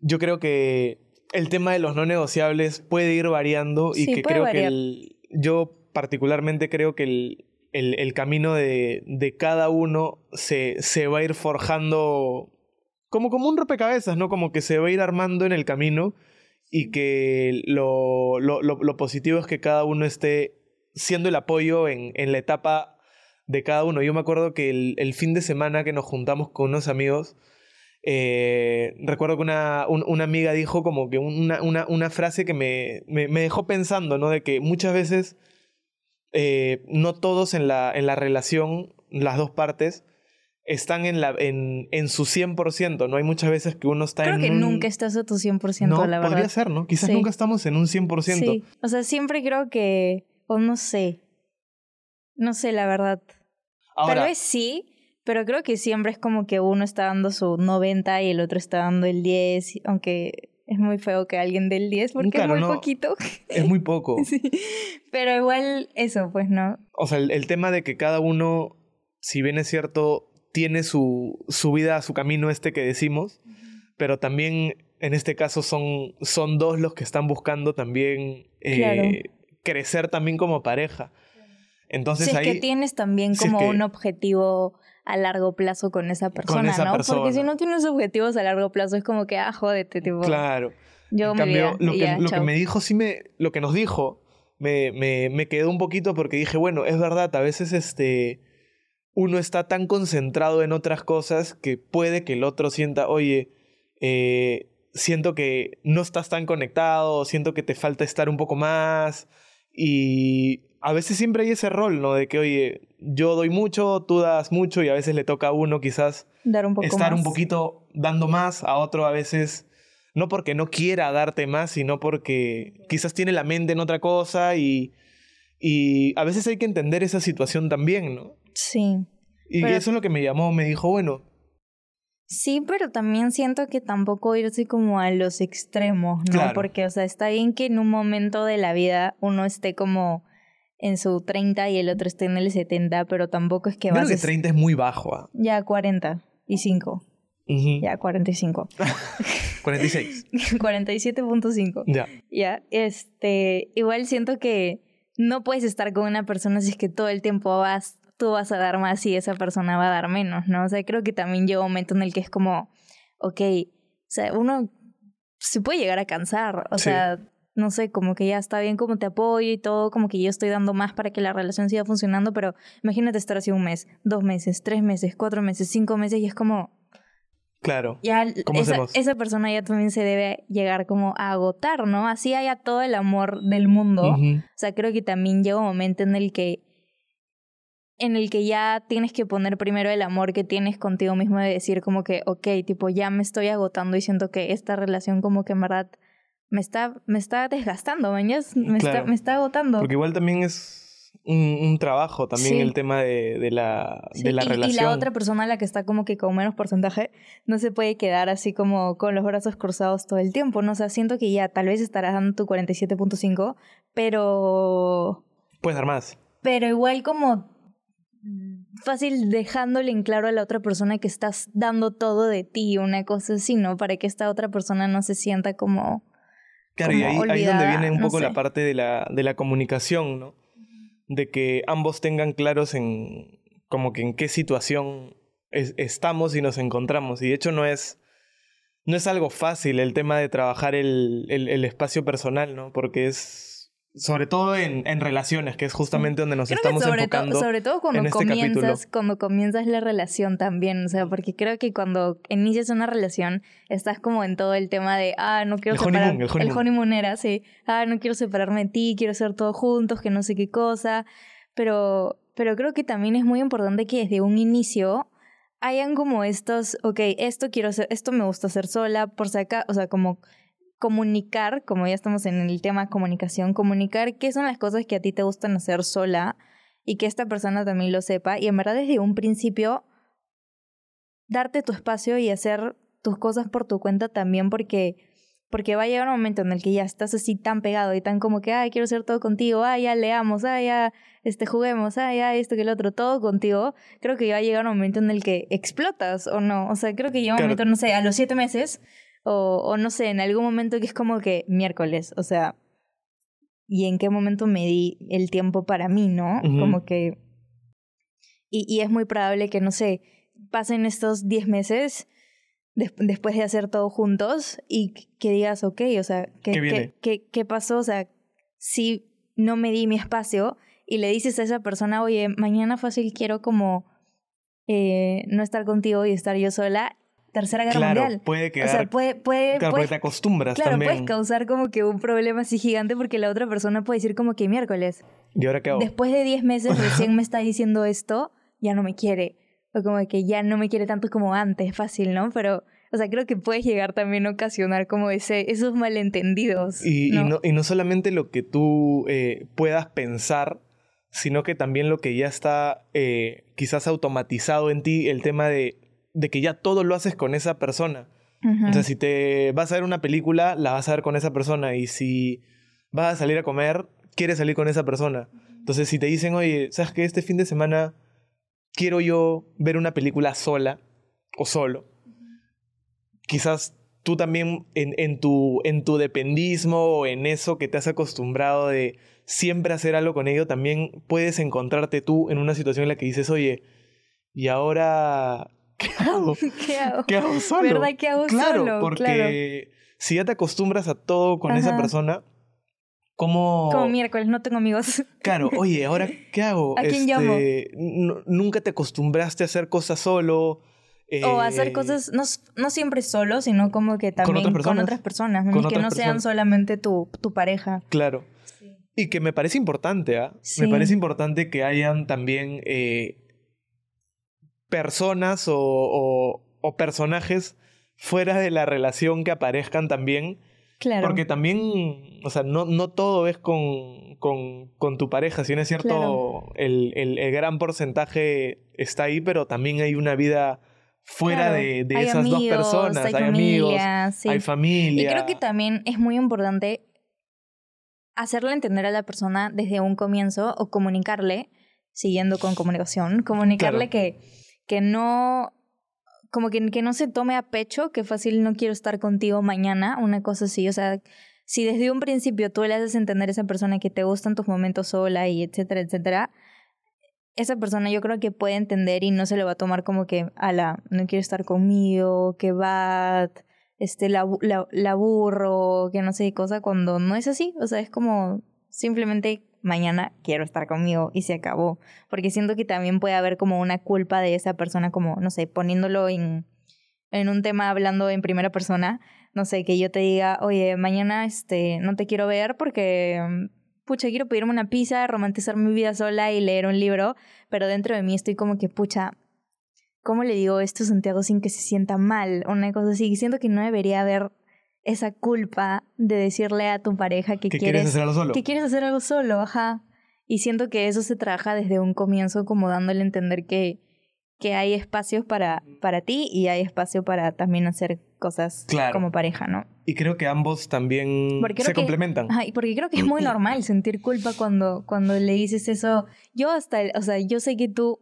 yo creo que el tema de los no negociables puede ir variando y Sí, que creo variar. que el- yo particularmente creo que el, el- el camino de, de cada uno se, se va a ir forjando como, como un rompecabezas, ¿no? Como que se va a ir armando en el camino y que lo, lo, lo- lo positivo es que cada uno esté siendo el apoyo en, en la etapa de cada uno. Yo me acuerdo que el, el fin de semana que nos juntamos con unos amigos, eh, recuerdo que una, un- una amiga dijo como que una, una, una frase que me, me, me dejó pensando, ¿no? De que muchas veces eh, no todos en la, en la relación, las dos partes, están en, la, en, en su 100%, ¿no? Hay muchas veces que uno está Creo en que un- nunca estás a tu 100%, No, la verdad. podría ser, ¿no? Quizás Sí. nunca estamos en un 100%. Sí. O sea, siempre creo que. O no sé. No sé, la verdad. Ahora, Tal vez sí, pero creo que siempre es como que uno está dando su 90 y el otro está dando el 10, aunque es muy feo que alguien dé el 10 porque Claro, es muy no. poquito. es muy poco. [laughs] sí. Pero igual eso, pues no. O sea, el, el tema de que cada uno, si bien es cierto, tiene su, su vida, su camino este que decimos, pero también en este caso son, son dos los que están buscando también eh, Claro. crecer también como pareja. Entonces si es ahí... que tienes también si es como que- un objetivo a largo plazo con esa persona, esa ¿no? persona. Porque si no tienes objetivos a largo plazo es como que, ah, jódete, tipo. Claro. Yo En me cambio, vida, lo, que, ya, lo que chao. me dijo, sí me. Lo que nos dijo, me, me, me quedó un poquito porque dije, bueno, es verdad, a veces este. Uno está tan concentrado en otras cosas que puede que el otro sienta, oye, eh, siento que no estás tan conectado, siento que te falta estar un poco más. Y a veces siempre hay ese rol, ¿no? De que, oye, yo doy mucho, tú das mucho y a veces le toca a uno quizás Dar un poco estar un poquito dando más, a otro a veces no porque no quiera darte más, sino porque quizás tiene la mente en otra cosa y, y a veces hay que entender esa situación también, ¿no? Sí. Y Pero- eso es lo que me llamó, me dijo, bueno, Sí, pero también siento que tampoco irse como a los extremos, ¿no? Claro. Porque, o sea, está bien que en un momento de la vida uno esté como en su 30 y el otro esté en el 70, pero tampoco es que creo vas que a... 30 es muy bajo. ¿ah? Ya 40 y 5. Ujú. Ya 45. 46. 47.5. ya. Ya, este, igual siento que no puedes estar con una persona si es que todo el tiempo vas, tú vas a dar más y esa persona va a dar menos, ¿no? O sea, creo que también llega un momento en el que es como, ok, o sea, uno se puede llegar a cansar, o Sí. sea, no sé, como que ya está bien como te apoyo y todo, como que yo estoy dando más para que la relación siga funcionando, pero imagínate estar así un mes, dos meses, tres meses, cuatro meses, cinco meses y es como, Claro. ya ¿Cómo esa, hacemos? esa persona ya también se debe llegar como a agotar, ¿no? Así haya todo el amor del mundo. O sea, creo que también llega un momento en el que en el que ya tienes que poner primero el amor que tienes contigo mismo de decir como que, ok, tipo, ya me estoy agotando y siento que esta relación como que en verdad me está, me está desgastando, ¿mañas? Me, está, me está agotando. Porque igual también es un, un trabajo, también Sí. el tema de, de la, Sí, de la y, y relación. la otra persona, la que está como que con menos porcentaje, no se puede quedar así como con los brazos cruzados todo el tiempo, ¿no? O sea, siento que ya tal vez estarás dando tu 47.5, pero... Puedes dar más. Pero igual como fácil dejándole en claro a la otra persona que estás dando todo de ti, una cosa así, ¿no? Para que esta otra persona no se sienta como... Claro, y ahí, ahí es donde viene un no poco sé. la parte de la, de la comunicación, ¿no? De que ambos tengan claros en como que en qué situación es- estamos y nos encontramos. Y de hecho no es, no es algo fácil el tema de trabajar el, el- el espacio personal, ¿no? Porque es, sobre todo en, en relaciones, que es justamente donde nos Creo estamos sobre, to- enfocando. sobre todo cuando en este capítulo. comienzas, cuando comienzas la relación también, o sea, porque creo que cuando inicias una relación estás como en todo el tema de, ah, no quiero El separar, honeymoon, el honeymoon. era, sí, ah, no quiero separarme de ti, quiero hacer todo juntos, que no sé qué cosa, pero, pero creo que también es muy importante que desde un inicio hayan como estos, ok, esto quiero hacer, esto me gusta hacer sola, por si acá, o sea, como comunicar, como ya estamos en el tema comunicación, comunicar qué son las cosas que a ti te gustan hacer sola y que esta persona también lo sepa. Y en verdad desde un principio, darte tu espacio y hacer tus cosas por tu cuenta también porque, porque va a llegar un momento en el que ya estás así tan pegado y tan como que, ay, quiero hacer todo contigo, ay, ya leamos, ay, ya este, juguemos, ay, ya esto que el otro, todo contigo. Creo que va a llegar un momento en el que explotas o no. O sea, creo que llega un Claro. momento, no sé, a los siete meses o, o no sé, en algún momento que es como que miércoles, o sea, ¿y en qué momento me di el tiempo para mí, no? Como que... Y, y es muy probable que, no sé, pasen estos 10 meses des- después de hacer todo juntos y que digas, ok, o sea, ¿qué, ¿Qué viene? qué, qué pasó? O sea, si no me di mi espacio y le dices a esa persona, oye, mañana fácil quiero como eh, no estar contigo y estar yo sola, tercera guerra Claro, mundial. puede O quedar... sea, puede, puede, claro, puede- porque te acostumbras claro, también. puedes causar como que un problema así gigante porque la otra persona puede decir como que miércoles, ¿Y ahora qué hago? después de 10 meses [laughs] recién me está diciendo esto, ya no me quiere. O como que ya no me quiere tanto como antes, fácil, ¿no? Pero, o sea, creo que puedes llegar también a ocasionar como ese, esos malentendidos. Y, y ¿no? no, y no solamente lo que tú eh, puedas pensar, sino que también lo que ya está eh, quizás automatizado en ti, el tema de, de que ya todo lo haces con esa persona. O sea, si te vas a ver una película, la vas a ver con esa persona. Y si vas a salir a comer, quieres salir con esa persona. Entonces, si te dicen, oye, ¿sabes qué? Este fin de semana quiero yo ver una película sola o solo. Quizás tú también en, en tu, en tu dependismo o en eso que te has acostumbrado de siempre hacer algo con ello, también puedes encontrarte tú en una situación en la que dices, oye, ¿y ahora qué hago? [laughs] ¿Qué hago? ¿Qué hago solo? ¿Verdad que hago claro, solo? porque Claro. si ya te acostumbras a todo con esa persona, ¿cómo...? Como miércoles, no tengo amigos. Claro, [laughs] oye, ¿ahora qué hago? ¿A quién llamo? nu- Nunca te acostumbraste a hacer cosas solo. o hacer eh, cosas, no, no siempre solo, sino como que también otras con personas. otras personas. Con Y que otras no sean personas. solamente tu, tu pareja. Claro. Y que me parece importante, ¿ah? Sí. Me parece importante que hayan también eh, personas o, o- o personajes fuera de la relación que aparezcan también. Claro. Porque también, o sea, no, no todo es con, con, con tu pareja, si bien es cierto, Claro. el, el- el gran porcentaje está ahí, pero también hay una vida fuera Claro. de, de esas dos personas. Hay, Hay, amigos, sí. hay familia. Y creo que también es muy importante hacerle entender a la persona desde un comienzo o comunicarle, siguiendo con comunicación, comunicarle que, que no, como que, que no se tome a pecho, que fácil no quiero estar contigo mañana, una cosa así, o sea, si desde un principio tú le haces entender a esa persona que te gustan tus momentos sola y etcétera, etcétera, esa persona yo creo que puede entender y no se lo va a tomar como que, ala, no quiere estar conmigo, que va, este, la, la, la que no sé qué cosa, cuando no es así. O sea, es como simplemente mañana quiero estar conmigo y se acabó. Porque siento que también puede haber como una culpa de esa persona, como, no sé, poniéndolo en, en un tema hablando en primera persona, no sé, que yo te diga, oye, mañana este, no te quiero ver porque, mm, pucha, quiero pedirme una pizza, romantizar mi vida sola y leer un libro, pero dentro de mí estoy como que, pucha, ¿cómo le digo esto a Santiago sin que se sienta mal? Una cosa así. Siento que no debería haber esa culpa de decirle a tu pareja que, que quieres, quieres hacerlo solo. que quieres hacer algo solo, ajá. Y siento que eso se trabaja desde un comienzo como dándole a entender que, que hay espacios para, para ti y hay espacio para también hacer cosas Claro. como pareja, ¿no? Y creo que ambos también se que- complementan. Ajá, y porque creo que es muy normal sentir culpa cuando, cuando le dices eso. Yo hasta, o sea, yo sé que tú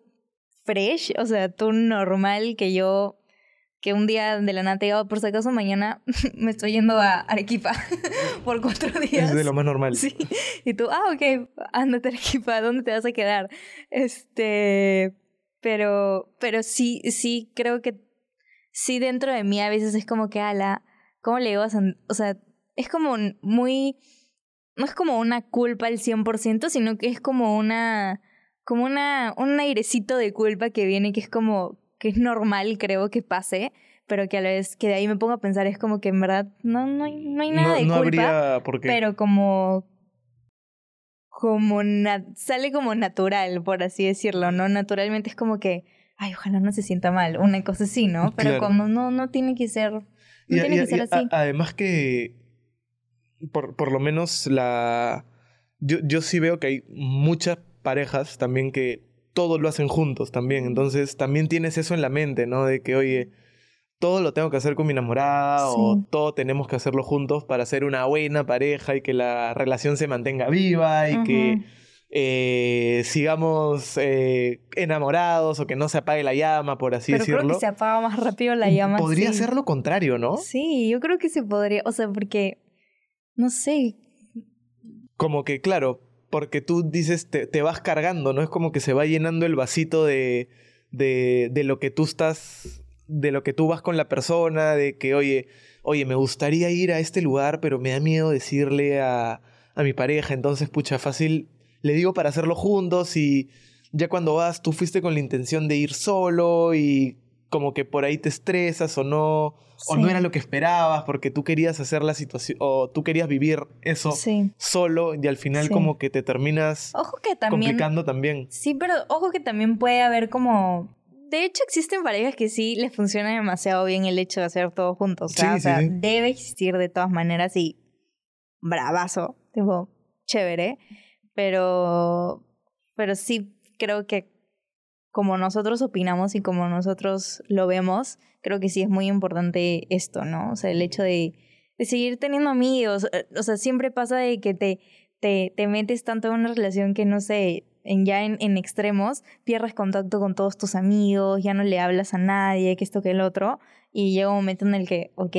fresh, o sea, tú normal, que yo, que un día de la nada te diga, "Oh, por si acaso mañana [laughs] me estoy yendo a Arequipa [laughs] por cuatro días. Es de lo más normal. Sí. Y tú, ah, ok, ándate a Arequipa, ¿dónde te vas a quedar? Este, pero, pero sí, sí, creo que sí dentro de mí a veces es como que, ala, ¿cómo le digo a San- O sea, es como muy, no es como una culpa al 100%, sino que es como una, como una, un airecito de culpa que viene, que es como, que es normal, creo que pase, pero que a la vez que de ahí me pongo a pensar es como que en verdad no, no, hay, no hay nada no de no culpa. habría por qué. Pero como. Como. sale como natural, por así decirlo, ¿no? Naturalmente es como que. Ay, ojalá no se sienta mal. Una cosa así, ¿no? Pero Claro. como no, no tiene que ser. No Y tiene y que ser y a- así. además que, por, por lo menos la... Yo, yo sí veo que hay muchas parejas también que todo lo hacen juntos también. Entonces también tienes eso en la mente, ¿no? De que, oye, todo lo tengo que hacer con mi enamorada o todo tenemos que hacerlo juntos para ser una buena pareja y que la relación se mantenga viva y que eh, sigamos eh, enamorados o que no se apague la llama, por así Pero creo decirlo. que se apaga más rápido la llama. Podría sí. ser lo contrario, ¿no? Sí, yo creo que se podría. O sea, porque. No sé. Como que, claro, porque tú dices, te, te vas cargando, ¿no? Es como que se va llenando el vasito de, de, de lo que tú estás, de lo que tú vas con la persona, de que, oye, oye, me gustaría ir a este lugar, pero me da miedo decirle a, a mi pareja, entonces, pucha, fácil, le digo para hacerlo juntos y ya cuando vas, tú fuiste con la intención de ir solo y como que por ahí te estresas o no, o no era lo que esperabas porque tú querías hacer la situación, o tú querías vivir eso Sí. solo y al final Sí. como que te terminas Ojo que también. complicando también. Sí, pero ojo que también puede haber como... De hecho, existen parejas que sí les funciona demasiado bien el hecho de hacer todo juntos. O sea, debe existir de todas maneras y bravazo, tipo, chévere. Pero, pero sí creo que como nosotros opinamos y como nosotros lo vemos, creo que sí es muy importante esto, ¿no? O sea, el hecho de, de seguir teniendo amigos. eh, O sea, siempre pasa de que te, te, te metes tanto en una relación que no sé, en, ya en, en extremos, pierdes contacto con todos tus amigos, ya no le hablas a nadie, que esto, que el otro, y llega un momento en el que, ok,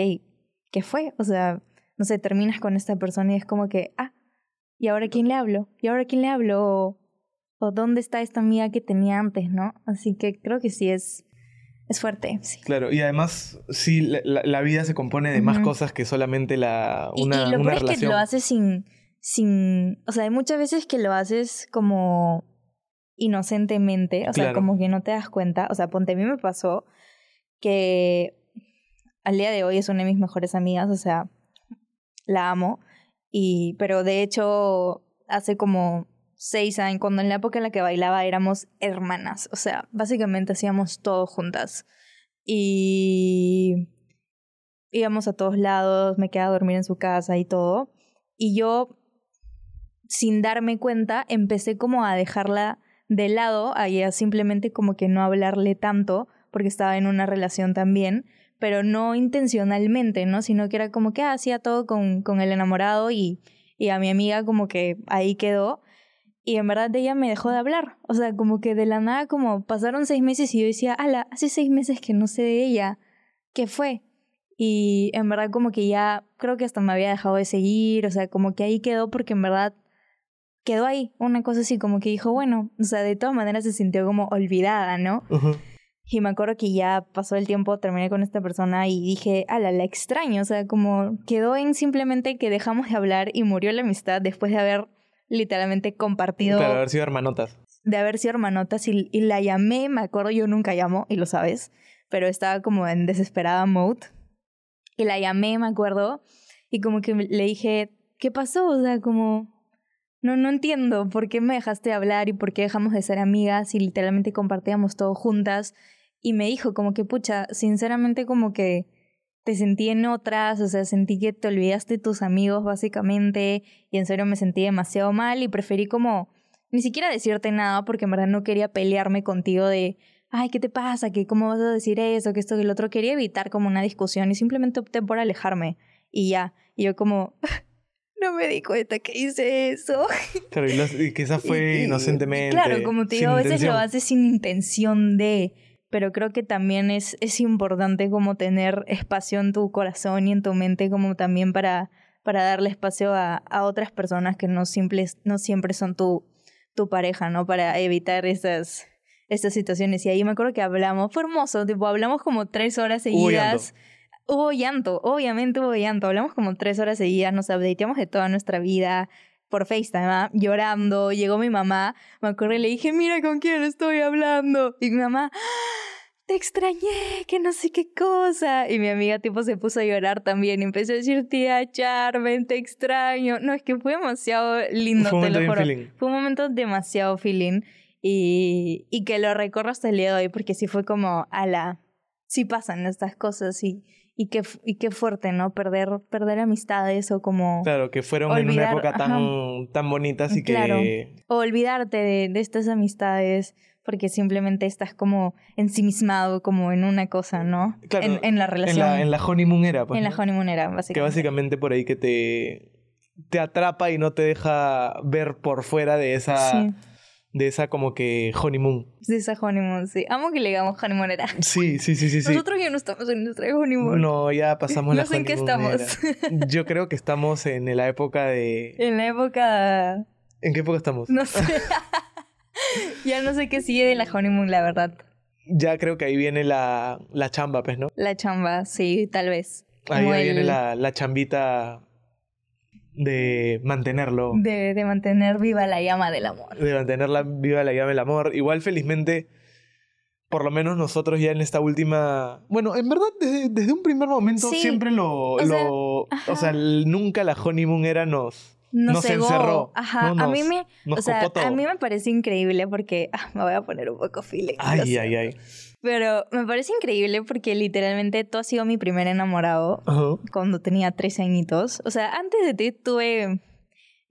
¿qué fue? O sea, no sé, terminas con esta persona y es como que, ah, ¿y ahora quién le hablo? ¿Y ahora quién le hablo? O ¿dónde está esta amiga que tenía antes, no? Así que creo que sí es, es fuerte, sí. Claro, y además, sí, la, la- vida se compone de más cosas que solamente la, Y- una, y, lo una es que lo haces sin, sin, o sea, hay muchas veces que lo haces como inocentemente, o sea, como que no te das cuenta, o sea, ponte, a mí me pasó que al día de hoy es una de mis mejores amigas, o sea, la amo, y, pero de hecho hace como seis años, cuando en la época en la que bailaba éramos hermanas, o sea, básicamente hacíamos todo juntas. Y íbamos a todos lados, me quedaba a dormir en su casa y todo. Y yo, sin darme cuenta, empecé como a dejarla de lado, a ella simplemente como que no hablarle tanto, porque estaba en una relación también, pero no intencionalmente, ¿no? Sino que era como que ah, hacía todo con, con el enamorado y, y a mi amiga como que ahí quedó. Y en verdad ella me dejó de hablar. O sea, como que de la nada, como pasaron seis meses y yo decía, ala, hace seis meses que no sé de ella. ¿Qué fue? Y en verdad como que ya creo que hasta me había dejado de seguir. O sea, como que ahí quedó porque en verdad quedó ahí. Una cosa así como que dijo, bueno, o sea, de todas maneras se sintió como olvidada, ¿no? Ujú. Y me acuerdo que ya pasó el tiempo, terminé con esta persona y dije, ala, la extraño. O sea, como quedó en simplemente que dejamos de hablar y murió la amistad después de haber literalmente compartido, Claro, haber sido hermanotas. de haber sido hermanotas y, y la llamé, me acuerdo, yo nunca llamo, y lo sabes, pero estaba como en desesperada mode. Y la llamé, me acuerdo, y como que le dije, ¿qué pasó? O sea, como, no, no entiendo por qué me dejaste de hablar y por qué dejamos de ser amigas y literalmente compartíamos todo juntas. Y me dijo como que, pucha, sinceramente como que te sentí en otras, o sea, sentí que te olvidaste de tus amigos básicamente y en serio me sentí demasiado mal y preferí como ni siquiera decirte nada porque en verdad no quería pelearme contigo de, ay, ¿qué te pasa? ¿Qué, ¿Cómo vas a decir eso? Que esto, que el otro. Quería evitar como una discusión y simplemente opté por alejarme y ya. Y yo como, [laughs] no me di cuenta que hice eso. [laughs] Claro, y, los- y que esa fue Y- inocentemente. Claro, como te digo, a veces intención. lo haces sin intención de, pero creo que también es, es importante como tener espacio en tu corazón y en tu mente como también para, para darle espacio a, a otras personas que no, simples, no siempre son tu, tu pareja, ¿no? Para evitar esas, estas situaciones. Y ahí me acuerdo que hablamos, fue hermoso, tipo, hablamos como tres horas Hubo llanto. seguidas. Hubo llanto, obviamente hubo llanto. Hablamos como tres horas seguidas, nos updateamos de toda nuestra vida por FaceTime, ¿ah? llorando. Llegó mi mamá, me acuerdo y le dije, mira con quién estoy hablando. Y mi mamá, "Ah, te extrañé, que no sé qué cosa. Y mi amiga tipo se puso a llorar también y empezó a decir, tía Charmen, te extraño. No, es que fue demasiado lindo, Fue un te momento lo bien juro. feeling. Fue un momento demasiado feeling y, y que lo recorro hasta el día de hoy porque sí fue como, ala, sí pasan estas cosas y, y, qué, y qué fuerte, ¿no? Perder, perder amistades o como... Claro, que fueron en Olvidar, una época tan, tan bonitas y Claro. que. O olvidarte de, de estas amistades porque simplemente estás como ensimismado como en una cosa, ¿no? Claro, en, en la En relación. la, en la honeymoon era, pues. en la ¿no? honeymoonera, Que básicamente. básicamente por ahí que te, te atrapa y no te deja ver por fuera de esa, Sí, de esa como que honeymoon. de esa honeymoon, sí. Amo que le digamos honeymoonera. Sí, sí, sí, sí. sí. Nosotros ya no estamos en nuestra honeymoon. No, ya pasamos [laughs] No la sé en qué estamos. [laughs] Yo creo que estamos en la época de... En la época... ¿En qué época estamos? No sé. [laughs] ya no sé qué sigue de la honeymoon, la verdad. Ya creo que ahí viene la, la chamba, pues, ¿no? La chamba, sí, tal vez. Ahí viene la, la chambita de mantenerlo. De, de mantener viva la llama del amor. de mantenerla viva la llama del amor. Igual, felizmente, por lo menos nosotros ya en esta última. Bueno, en verdad, desde, desde un primer momento Sí, siempre lo. o sea, lo- ajá. o sea, nunca la honeymoon era nos. Nos, Nos cegó. encerró, Ajá, no a mí me... O sea, a mí me parece increíble porque... ah, me voy a poner un poco feeling. Ay, ay, ay. Pero me parece increíble porque literalmente tú has sido mi primer enamorado cuando tenía 13 añitos. O sea, antes de ti tuve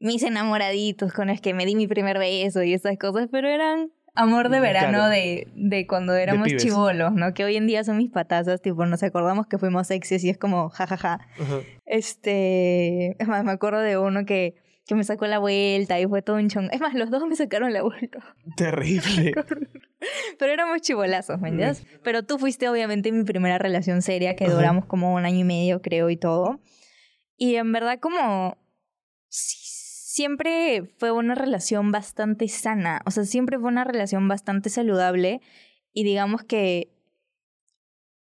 mis enamoraditos con los que me di mi primer beso y esas cosas, pero eran amor de verano claro. de, de cuando éramos pibes. chivolos, ¿no? Que hoy en día son mis patazas, tipo, nos acordamos que fuimos sexys y es como, jajaja. Ajá. Este, es más, me acuerdo de uno que, que me sacó la vuelta y fue todo un chon. Es más, los dos me sacaron la vuelta. Terrible. [laughs] Pero éramos chivolazos, ¿me entiendes? Pero tú fuiste obviamente mi primera relación seria, que Ajá. duramos como un año y medio, creo, y todo. Y en verdad como... sí, Siempre fue una relación bastante sana, o sea, siempre fue una relación bastante saludable y digamos que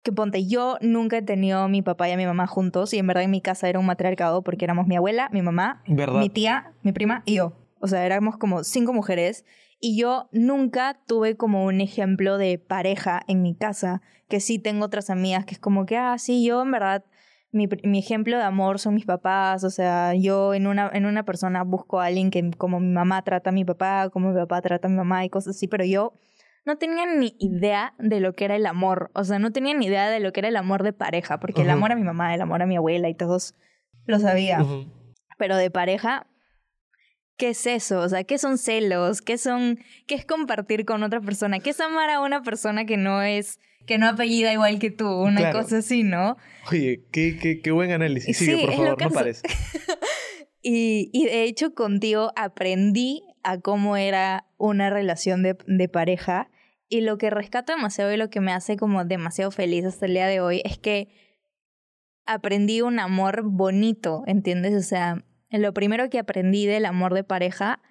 que ponte, yo nunca he tenido a mi papá y a mi mamá juntos y en verdad en mi casa era un matriarcado porque éramos mi abuela, mi mamá, ¿Verdad? mi tía, mi prima y yo. O sea, éramos como cinco mujeres y yo nunca tuve como un ejemplo de pareja en mi casa, que sí tengo otras amigas que es como que, ah, sí, yo en verdad, mi, mi ejemplo de amor son mis papás, o sea, yo en una, en una persona busco a alguien que como mi mamá trata a mi papá, como mi papá trata a mi mamá y cosas así, pero yo no tenía ni idea de lo que era el amor, o sea, no tenía ni idea de lo que era el amor de pareja, porque el amor a mi mamá, el amor a mi abuela y todos lo sabía pero de pareja, ¿qué es eso? O sea, ¿qué son celos? ¿Qué son qué es compartir con otra persona? ¿Qué es amar a una persona que no es que no apellida igual que tú? Una Claro. cosa así, ¿no? Oye, qué, qué, qué buen análisis. Sí, Sigue, por es favor, no pares. [laughs] Y, y de hecho contigo aprendí a cómo era una relación de, de pareja y lo que rescato demasiado y lo que me hace como demasiado feliz hasta el día de hoy es que aprendí un amor bonito, ¿entiendes? O sea, lo primero que aprendí del amor de pareja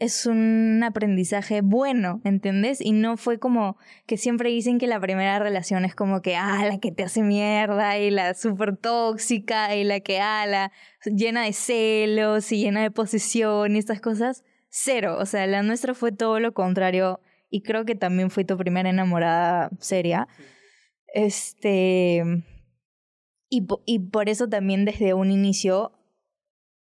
es un aprendizaje bueno, ¿entiendes? Y no fue como que siempre dicen que la primera relación es como que, ah, la que te hace mierda y la súper tóxica y la que, ah, la llena de celos y llena de posesión y estas cosas. Cero, o sea, la nuestra fue todo lo contrario y creo que también fui tu primera enamorada seria. Este... Y, y por eso también desde un inicio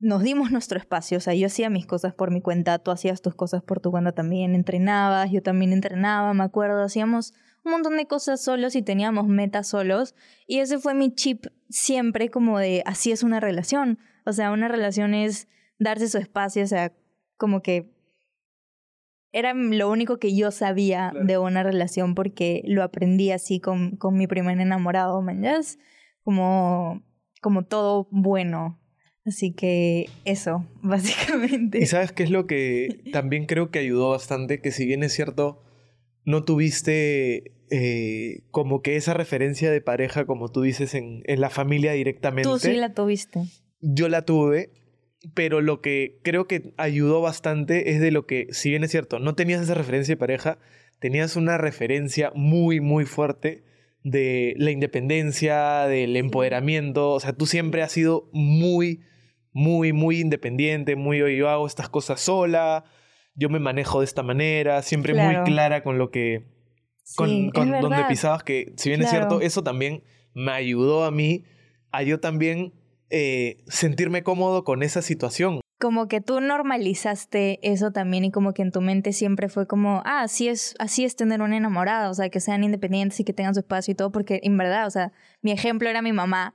nos dimos nuestro espacio. O sea, yo hacía mis cosas por mi cuenta, tú hacías tus cosas por tu cuenta también, entrenabas, yo también entrenaba, me acuerdo, hacíamos un montón de cosas solos y teníamos metas solos. Y ese fue mi chip siempre como de así es una relación. O sea, una relación es darse su espacio, o sea, como que era lo único que yo sabía Claro. de una relación porque lo aprendí así con, con mi primer enamorado, ¿me entiendes? Como, como todo bueno. Así que eso, [laughs] básicamente. Y sabes qué es lo que también creo que ayudó bastante, que si bien es cierto, no tuviste eh, como que esa referencia de pareja, como tú dices, en, en la familia directamente. Tú sí la tuviste. Yo la tuve, pero lo que creo que ayudó bastante es de lo que, si bien es cierto, no tenías esa referencia de pareja, tenías una referencia muy, muy fuerte de la independencia, del empoderamiento. O sea, tú siempre has sido muy, muy, muy independiente, muy, yo hago estas cosas sola, yo me manejo de esta manera, siempre Claro. muy clara con lo que, con, Sí, con donde pisabas, que si bien es cierto, eso también me ayudó a mí a yo también eh, sentirme cómodo con esa situación. Como que tú normalizaste eso también y como que en tu mente siempre fue como, ah, así es, así es tener una enamorada, o sea, que sean independientes y que tengan su espacio y todo, porque en verdad, o sea, mi ejemplo era mi mamá,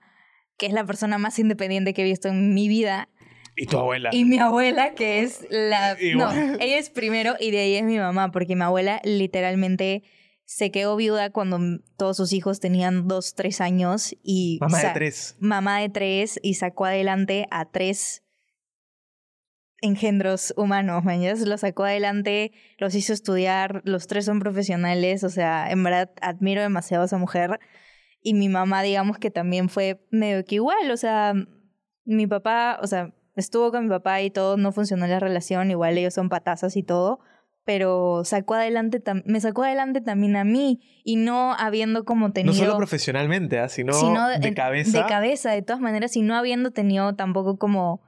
que es la persona más independiente que he visto en mi vida, Y tu abuela. Y mi abuela, que es la... No, Igual. ella es primero y de ahí es mi mamá, porque mi abuela literalmente se quedó viuda cuando todos sus hijos tenían dos, tres años y... Mamá de tres. Mamá de tres y sacó adelante a tres engendros humanos, ¿me entiendes? Los sacó adelante, los hizo estudiar, los tres son profesionales, o sea, en verdad admiro demasiado a esa mujer. Y mi mamá, digamos que también fue medio que igual, o sea, mi papá, o sea, estuvo con mi papá y todo, no funcionó la relación, igual ellos son patazas y todo, pero sacó adelante, me sacó adelante también a mí y no habiendo como tenido... No solo profesionalmente, ¿ah? sino, sino de cabeza. De cabeza, de todas maneras, y no habiendo tenido tampoco como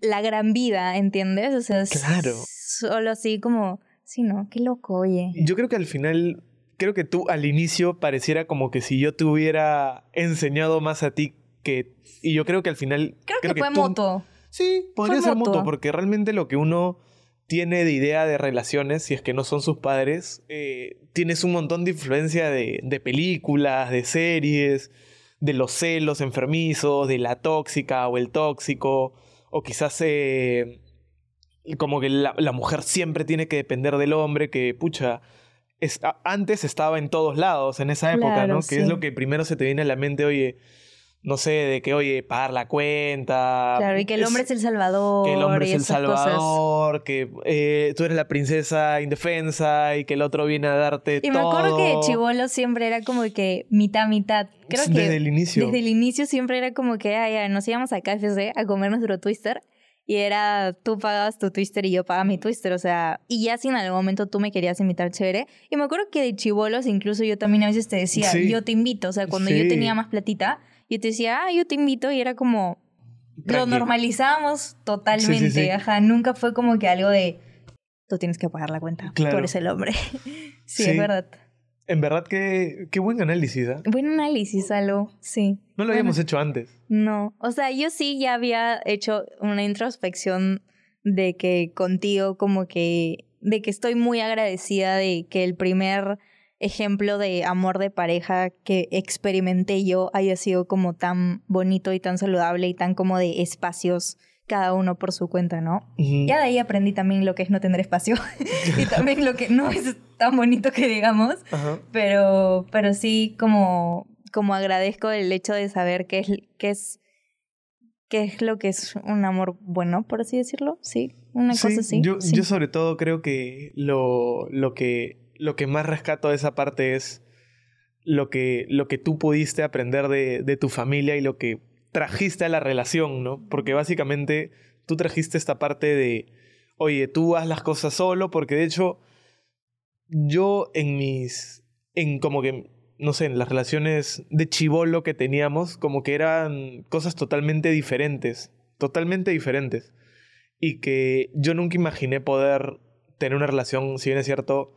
la gran vida, ¿entiendes? O sea, Claro. solo así como, sí, no, qué loco, oye. Yo creo que al final, creo que tú al inicio pareciera como que si yo te hubiera enseñado más a ti que... Y yo creo que al final... Creo, que, fue tú- moto. Sí, podría Fue ser mutuo. mutuo, porque realmente lo que uno tiene de idea de relaciones, si es que no son sus padres, eh, tienes un montón de influencia de, de películas, de series, de los celos enfermizos, de la tóxica o el tóxico, o quizás eh, como que la, la mujer siempre tiene que depender del hombre, que pucha, es- a- antes estaba en todos lados en esa época, Claro, ¿no? Que es lo que primero se te viene a la mente, oye, no sé, de que, oye, pagar la cuenta. Claro, y que el hombre es el salvador. Que el hombre y es el cosas. salvador, que eh, tú eres la princesa indefensa y que el otro viene a darte Y todo. me acuerdo que de chivolo siempre era como que mitad, mitad. Creo que Desde el inicio. Desde el inicio siempre era como que, ah, ya, nos íbamos a KFC a comer nuestro twister y era tú pagabas tu twister y yo pagaba mi twister, o sea, y ya si en algún momento tú me querías invitar chévere. Y me acuerdo que de chivolos incluso yo también a veces te decía, Sí. yo te invito, o sea, cuando yo tenía más platita, yo te decía, ah, yo te invito y era como, lo Tranqui. normalizábamos totalmente, sí. ajá, nunca fue como que algo de, tú tienes que pagar la cuenta, Claro. tú eres el hombre. [laughs] sí, es verdad. En verdad que qué buen análisis, ¿ah? Buen análisis, Alo, sí. No lo Bueno. habíamos hecho antes. No, o sea, yo sí ya había hecho una introspección de que contigo como que, de que estoy muy agradecida de que el primer ejemplo de amor de pareja que experimenté yo haya sido como tan bonito y tan saludable y tan como de espacios cada uno por su cuenta, ¿no? Ujú. Ya de ahí aprendí también lo que es no tener espacio [laughs] y también lo que no es tan bonito que digamos. Pero, pero sí como, como agradezco el hecho de saber qué es, qué es, qué es lo que es un amor bueno, por así decirlo. Sí, una Sí, cosa así. Yo, sí. yo sobre todo creo que lo, lo que lo que más rescato de esa parte es lo que, lo que tú pudiste aprender de, de tu familia y lo que trajiste a la relación, ¿no? Porque básicamente tú trajiste esta parte de, oye, tú haz las cosas solo, porque de hecho yo en mis, en como que, no sé, en las relaciones de chivolo que teníamos, como que eran cosas totalmente diferentes, totalmente diferentes y que yo nunca imaginé poder tener una relación, si bien es cierto,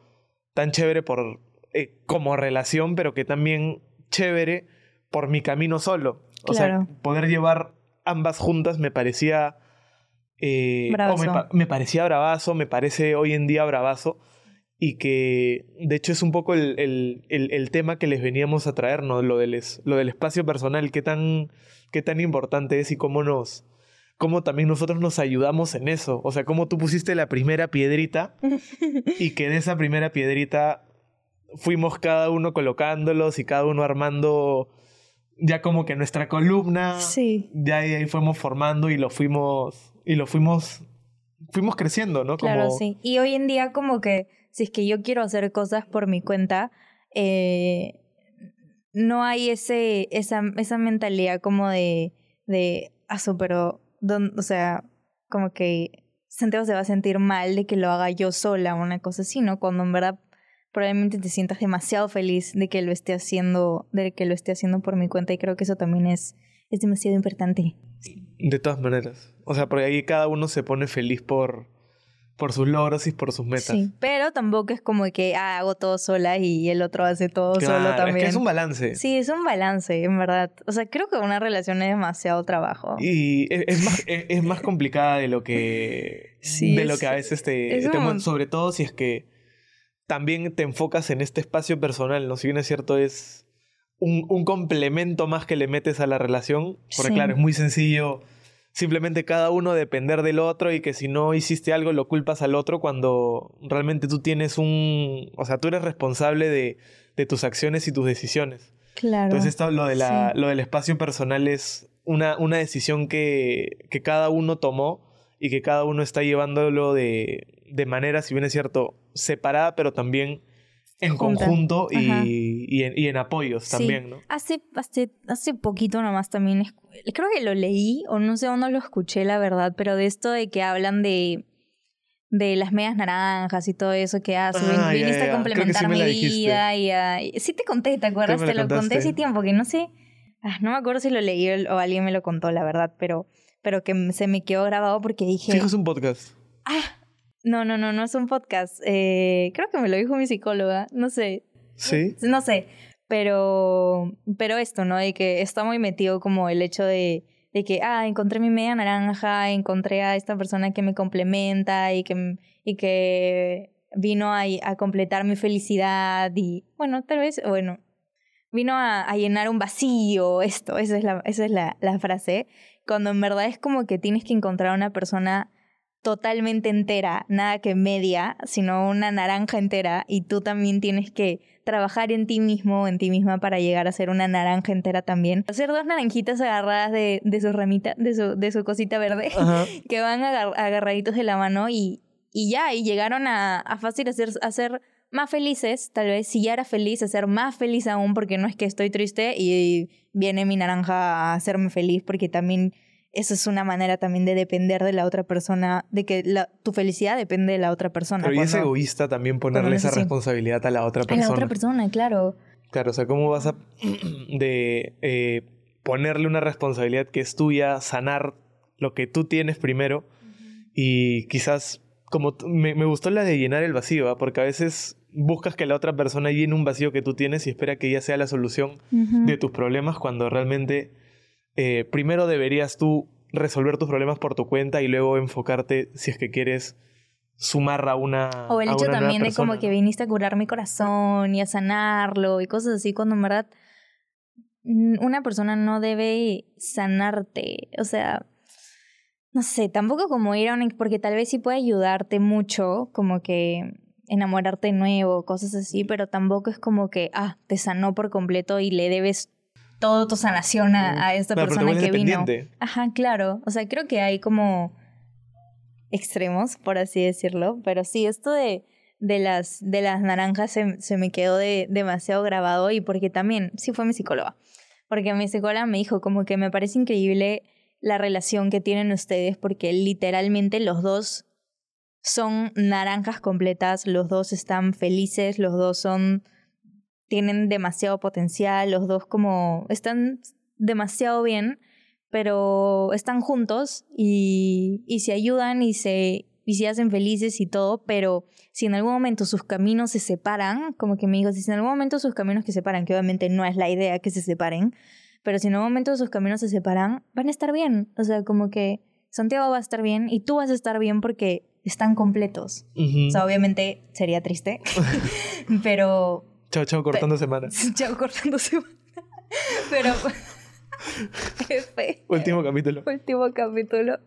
tan chévere por, eh, como relación, pero que también chévere por mi camino solo. O Claro. sea, poder llevar ambas juntas me parecía... eh, me, Bravazo. pa- me parecía bravazo, me parece hoy en día bravazo. Y que de hecho es un poco el, el- el- el tema que les veníamos a traer, ¿no? Lo del, es- lo del espacio personal, qué tan, qué tan importante es y cómo nos, cómo también nosotros nos ayudamos en eso. O sea, cómo tú pusiste la primera piedrita y que de esa primera piedrita fuimos cada uno colocándolos y cada uno armando ya como que nuestra columna. Sí, Ya ahí, ahí fuimos formando y lo fuimos y lo fuimos fuimos creciendo, ¿no? Como, claro, sí. Y hoy en día como que si es que yo quiero hacer cosas por mi cuenta, eh, no hay ese, esa, esa mentalidad como de, de, aso, pero, don- o sea, como que Santiago se va a sentir mal de que lo haga yo sola o una cosa así, ¿no? Cuando en verdad probablemente te sientas demasiado feliz de que lo esté haciendo, de que lo esté haciendo por mi cuenta y creo que eso también es, es demasiado importante. De todas maneras. O sea, porque ahí cada uno se pone feliz por, por sus logros y por sus metas. Sí, pero tampoco es como que ah, hago todo sola y el otro hace todo Claro, solo es también. que es un balance. Sí, es un balance, en verdad. O sea, creo que una relación es demasiado trabajo. Y es, es más, es, es más complicada de lo que, [laughs] Sí, de lo es- que a veces te, es te un Sobre todo si es que también te enfocas en este espacio personal, ¿no? Si bien es cierto, es un, un complemento más que le metes a la relación. Porque Sí. claro, es muy sencillo simplemente cada uno depender del otro y que si no hiciste algo lo culpas al otro cuando realmente tú tienes un... O sea, tú eres responsable de, de tus acciones y tus decisiones. Claro. Entonces esto, lo, de la, Sí. lo del espacio personal es una, una decisión que, que cada uno tomó y que cada uno está llevándolo de, de manera, si bien es cierto, separada, pero también en Junta. conjunto y, y, en, y en apoyos Sí. también, ¿no? Hace, hace, hace poquito nomás también, creo que lo leí o no sé dónde lo escuché, la verdad, pero de esto de que hablan de, de las medias naranjas y todo eso que hace. Ah, viniste ya, a sí complementar me mi vida y a... Sí te conté, ¿te acuerdas? Te lo conté hace tiempo, que no sé... ah, no me acuerdo si lo leí o o alguien me lo contó, la verdad, pero, pero que se me quedó grabado porque dije... Fijo, es un podcast. Ah, no, no, no, no es un podcast. Eh, creo que me lo dijo mi psicóloga, no sé, Sí. no sé, pero, pero esto, ¿no? De que está muy metido como el hecho de, de que, ah, encontré mi media naranja, encontré a esta persona que me complementa y que, y que vino a, a completar mi felicidad y, bueno, tal vez, bueno, vino a, a llenar un vacío, esto, esa es, la, esa es la, la frase, cuando en verdad es como que tienes que encontrar una persona totalmente entera, nada que media, sino una naranja entera y tú también tienes que trabajar en ti mismo, en ti misma para llegar a ser una naranja entera también. Hacer dos naranjitas agarradas de, de su ramita, de su, de su cosita verde, Ajá. [laughs] que van agar- agarraditos de la mano y, y ya, y llegaron a, a fácil a ser más felices, tal vez si ya era feliz, a ser más feliz aún, porque no es que estoy triste y viene mi naranja a hacerme feliz, porque también eso es una manera también de depender de la otra persona, de que la, tu felicidad depende de la otra persona. Pero y es egoísta también ponerle esa así. responsabilidad a la otra a persona. la otra persona, claro. Claro, o sea, ¿cómo vas a [clears throat] de eh, ponerle una responsabilidad que es tuya, sanar lo que tú tienes primero y quizás, como me, me gustó la de llenar el vacío, ¿ah? porque a veces buscas que la otra persona llene un vacío que tú tienes y espera que ella sea la solución de tus problemas cuando realmente eh, primero deberías tú resolver tus problemas por tu cuenta y luego enfocarte si es que quieres sumar a una O el a hecho una también de persona, como que viniste a curar mi corazón y a sanarlo y cosas así, cuando en verdad una persona no debe sanarte. O sea, no sé, tampoco como ir a un... porque tal vez sí puede ayudarte mucho, como que enamorarte de nuevo, cosas así, pero tampoco es como que, ah, te sanó por completo y le debes toda tu sanación a, a esta Claro, persona que vino. Ajá, claro. O sea, creo que hay como extremos, por así decirlo. Pero sí, esto de, de, las, de las naranjas se, se me quedó de, demasiado grabado y porque también, sí fue mi psicóloga. Porque mi psicóloga me dijo como que me parece increíble la relación que tienen ustedes porque literalmente los dos son naranjas completas, los dos están felices, los dos son tienen demasiado potencial, los dos como están demasiado bien, pero están juntos y, y se ayudan y se, y se hacen felices y todo, pero si en algún momento sus caminos se separan, como que me dijo, si en algún momento sus caminos que se separan, que obviamente no es la idea que se separen, pero si en algún momento sus caminos se separan, van a estar bien. O sea, como que Santiago va a estar bien y tú vas a estar bien porque están completos. O sea, obviamente sería triste, [laughs] pero Chao, [laughs] chao, cortando semana. Chao, cortándose. Pero. [laughs] Qué feo. Último capítulo. Último capítulo.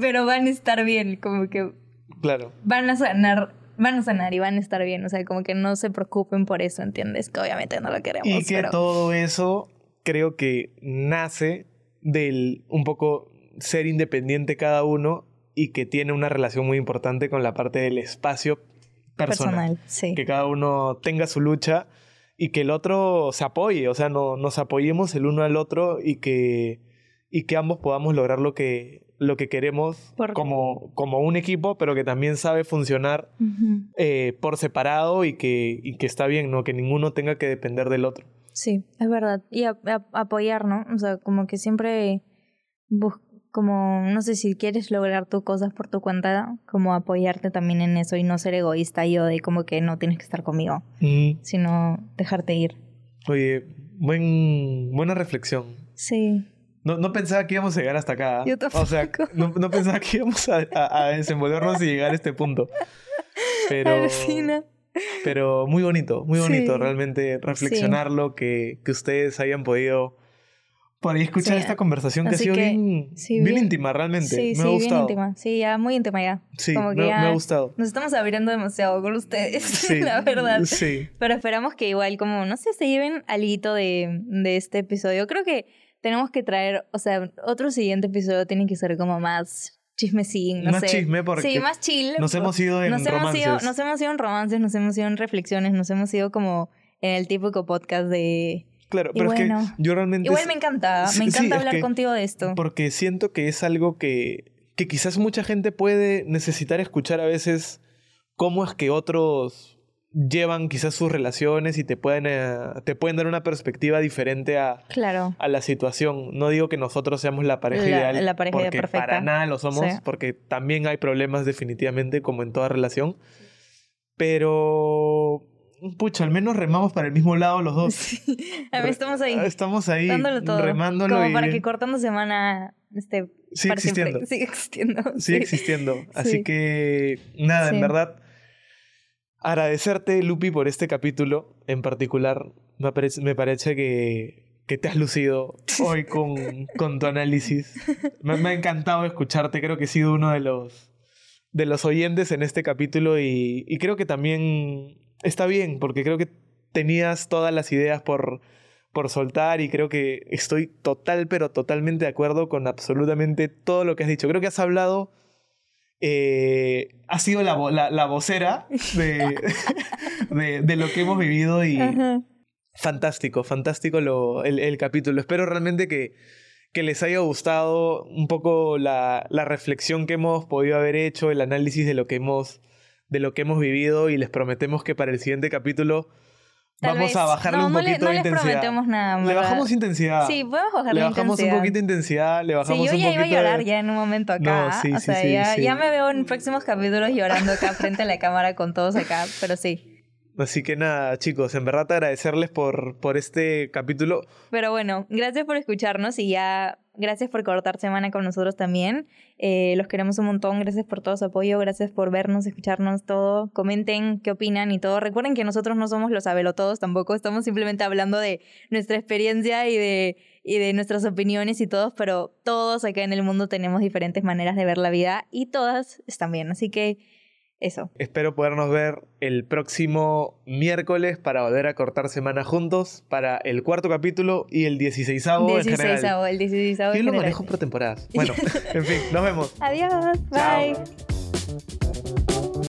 Pero van a estar bien, como que Claro. van a sanar. Van a sanar y van a estar bien. O sea, como que no se preocupen por eso, ¿entiendes? Que obviamente no lo queremos. Y que pero... todo eso creo que nace del un poco ser independiente cada uno y que tiene una relación muy importante con la parte del espacio personal. personal. Sí. Que cada uno tenga su lucha y que el otro se apoye, o sea, no, nos apoyemos el uno al otro y que, y que ambos podamos lograr lo que, lo que queremos como, como un equipo, pero que también sabe funcionar eh, por separado y que, y que está bien, ¿no? Que ninguno tenga que depender del otro. Sí, es verdad. Y a- a- apoyar, ¿no? O sea, como que siempre bus- como, no sé, si quieres lograr tus cosas por tu cuenta, como apoyarte también en eso y no ser egoísta yo de como que no tienes que estar conmigo, Ujú. sino dejarte ir. Oye, buen, buena reflexión. Sí. No, no pensaba que íbamos a llegar hasta acá. ¿ah? Yo O sea, tampoco. no, no pensaba que íbamos a, a- a desenvolvernos y llegar a este punto. Pero, Alucina. pero muy bonito, muy bonito Sí. realmente reflexionarlo, que, que ustedes hayan podido por ahí escuchar Sí. esta conversación que ha sido que, bien, sí, bien bien- íntima realmente. Sí, me sí, ha bien gustado. íntima. Sí, ya muy íntima ya. Sí, Como que me, ya me ha gustado. Nos estamos abriendo demasiado con ustedes, [laughs] la verdad. Sí. Pero esperamos que igual, como, no sé, se lleven algo de, de este episodio. Creo que tenemos que traer, o sea, otro siguiente episodio tiene que ser como más chismecín, no Más sé. chisme porque Sí, más chill. Nos hemos ido en nos hemos romances. ido, nos hemos ido en romances, nos hemos ido en reflexiones, nos hemos ido como en el típico podcast de... Claro, Y pero es bueno, que yo realmente... Igual me encanta, me sí, encanta es hablar que- contigo de esto. Porque siento que es algo que, que quizás mucha gente puede necesitar escuchar a veces cómo es que otros llevan quizás sus relaciones y te pueden, eh, te pueden dar una perspectiva diferente a, Claro. a la situación. No digo que nosotros seamos la pareja La- ideal, la pareja porque perfecta. para nada lo somos, Sí. porque también hay problemas definitivamente como en toda relación. Pero, pucha, al menos remamos para el mismo lado los dos. [laughs] Sí. A ver, estamos ahí. Estamos ahí dándolo todo. remándolo Como y para que cortando semana este, sigue existiendo. Sigue existiendo. sigue sí. existiendo. Así Sí. que, nada, en verdad, agradecerte, Lupi, por este capítulo en particular. Me parece, me parece que, que te has lucido [laughs] hoy con, con tu análisis. Me, me ha encantado escucharte. Creo que he sido uno de los, de los oyentes en este capítulo y, y creo que también está bien, porque creo que tenías todas las ideas por, por soltar y creo que estoy total, pero totalmente de acuerdo con absolutamente todo lo que has dicho. Creo que has hablado, eh, has sido la, la, la vocera de, [laughs] de, de lo que hemos vivido y Ajá. fantástico, fantástico lo, el, el capítulo. Espero realmente que, que les haya gustado un poco la, la reflexión que hemos podido haber hecho, el análisis de lo que hemos, de lo que hemos vivido y les prometemos que para el siguiente capítulo Tal vamos vez. a bajarle No, un no poquito le, no de les intensidad. prometemos nada. Le bajamos intensidad. Sí, podemos bajarle le bajamos intensidad. un poquito de intensidad, le Sí, bajamos yo un ya iba a llorar de... ya en un momento acá. No, sí, o sí, sea, sí, ya, sí. ya me veo en próximos capítulos llorando acá frente a la cámara con todos acá, pero sí. Así que nada, chicos, en verdad agradecerles por, por este capítulo. Pero bueno, gracias por escucharnos y ya gracias por cortar semana con nosotros también. Eh, los queremos un montón, gracias por todo su apoyo, gracias por vernos, escucharnos todo. Comenten qué opinan y todo. Recuerden que nosotros no somos los todos tampoco, estamos simplemente hablando de nuestra experiencia y de, y de nuestras opiniones y todos, pero todos acá en el mundo tenemos diferentes maneras de ver la vida y todas están bien. Así que eso. Espero podernos ver el próximo miércoles para volver a cortar semana juntos para el cuarto capítulo y el 16 en 16 general. el 16 Yo lo manejo por temporadas. Bueno, [laughs] en fin, nos vemos. Adiós, Chao. bye.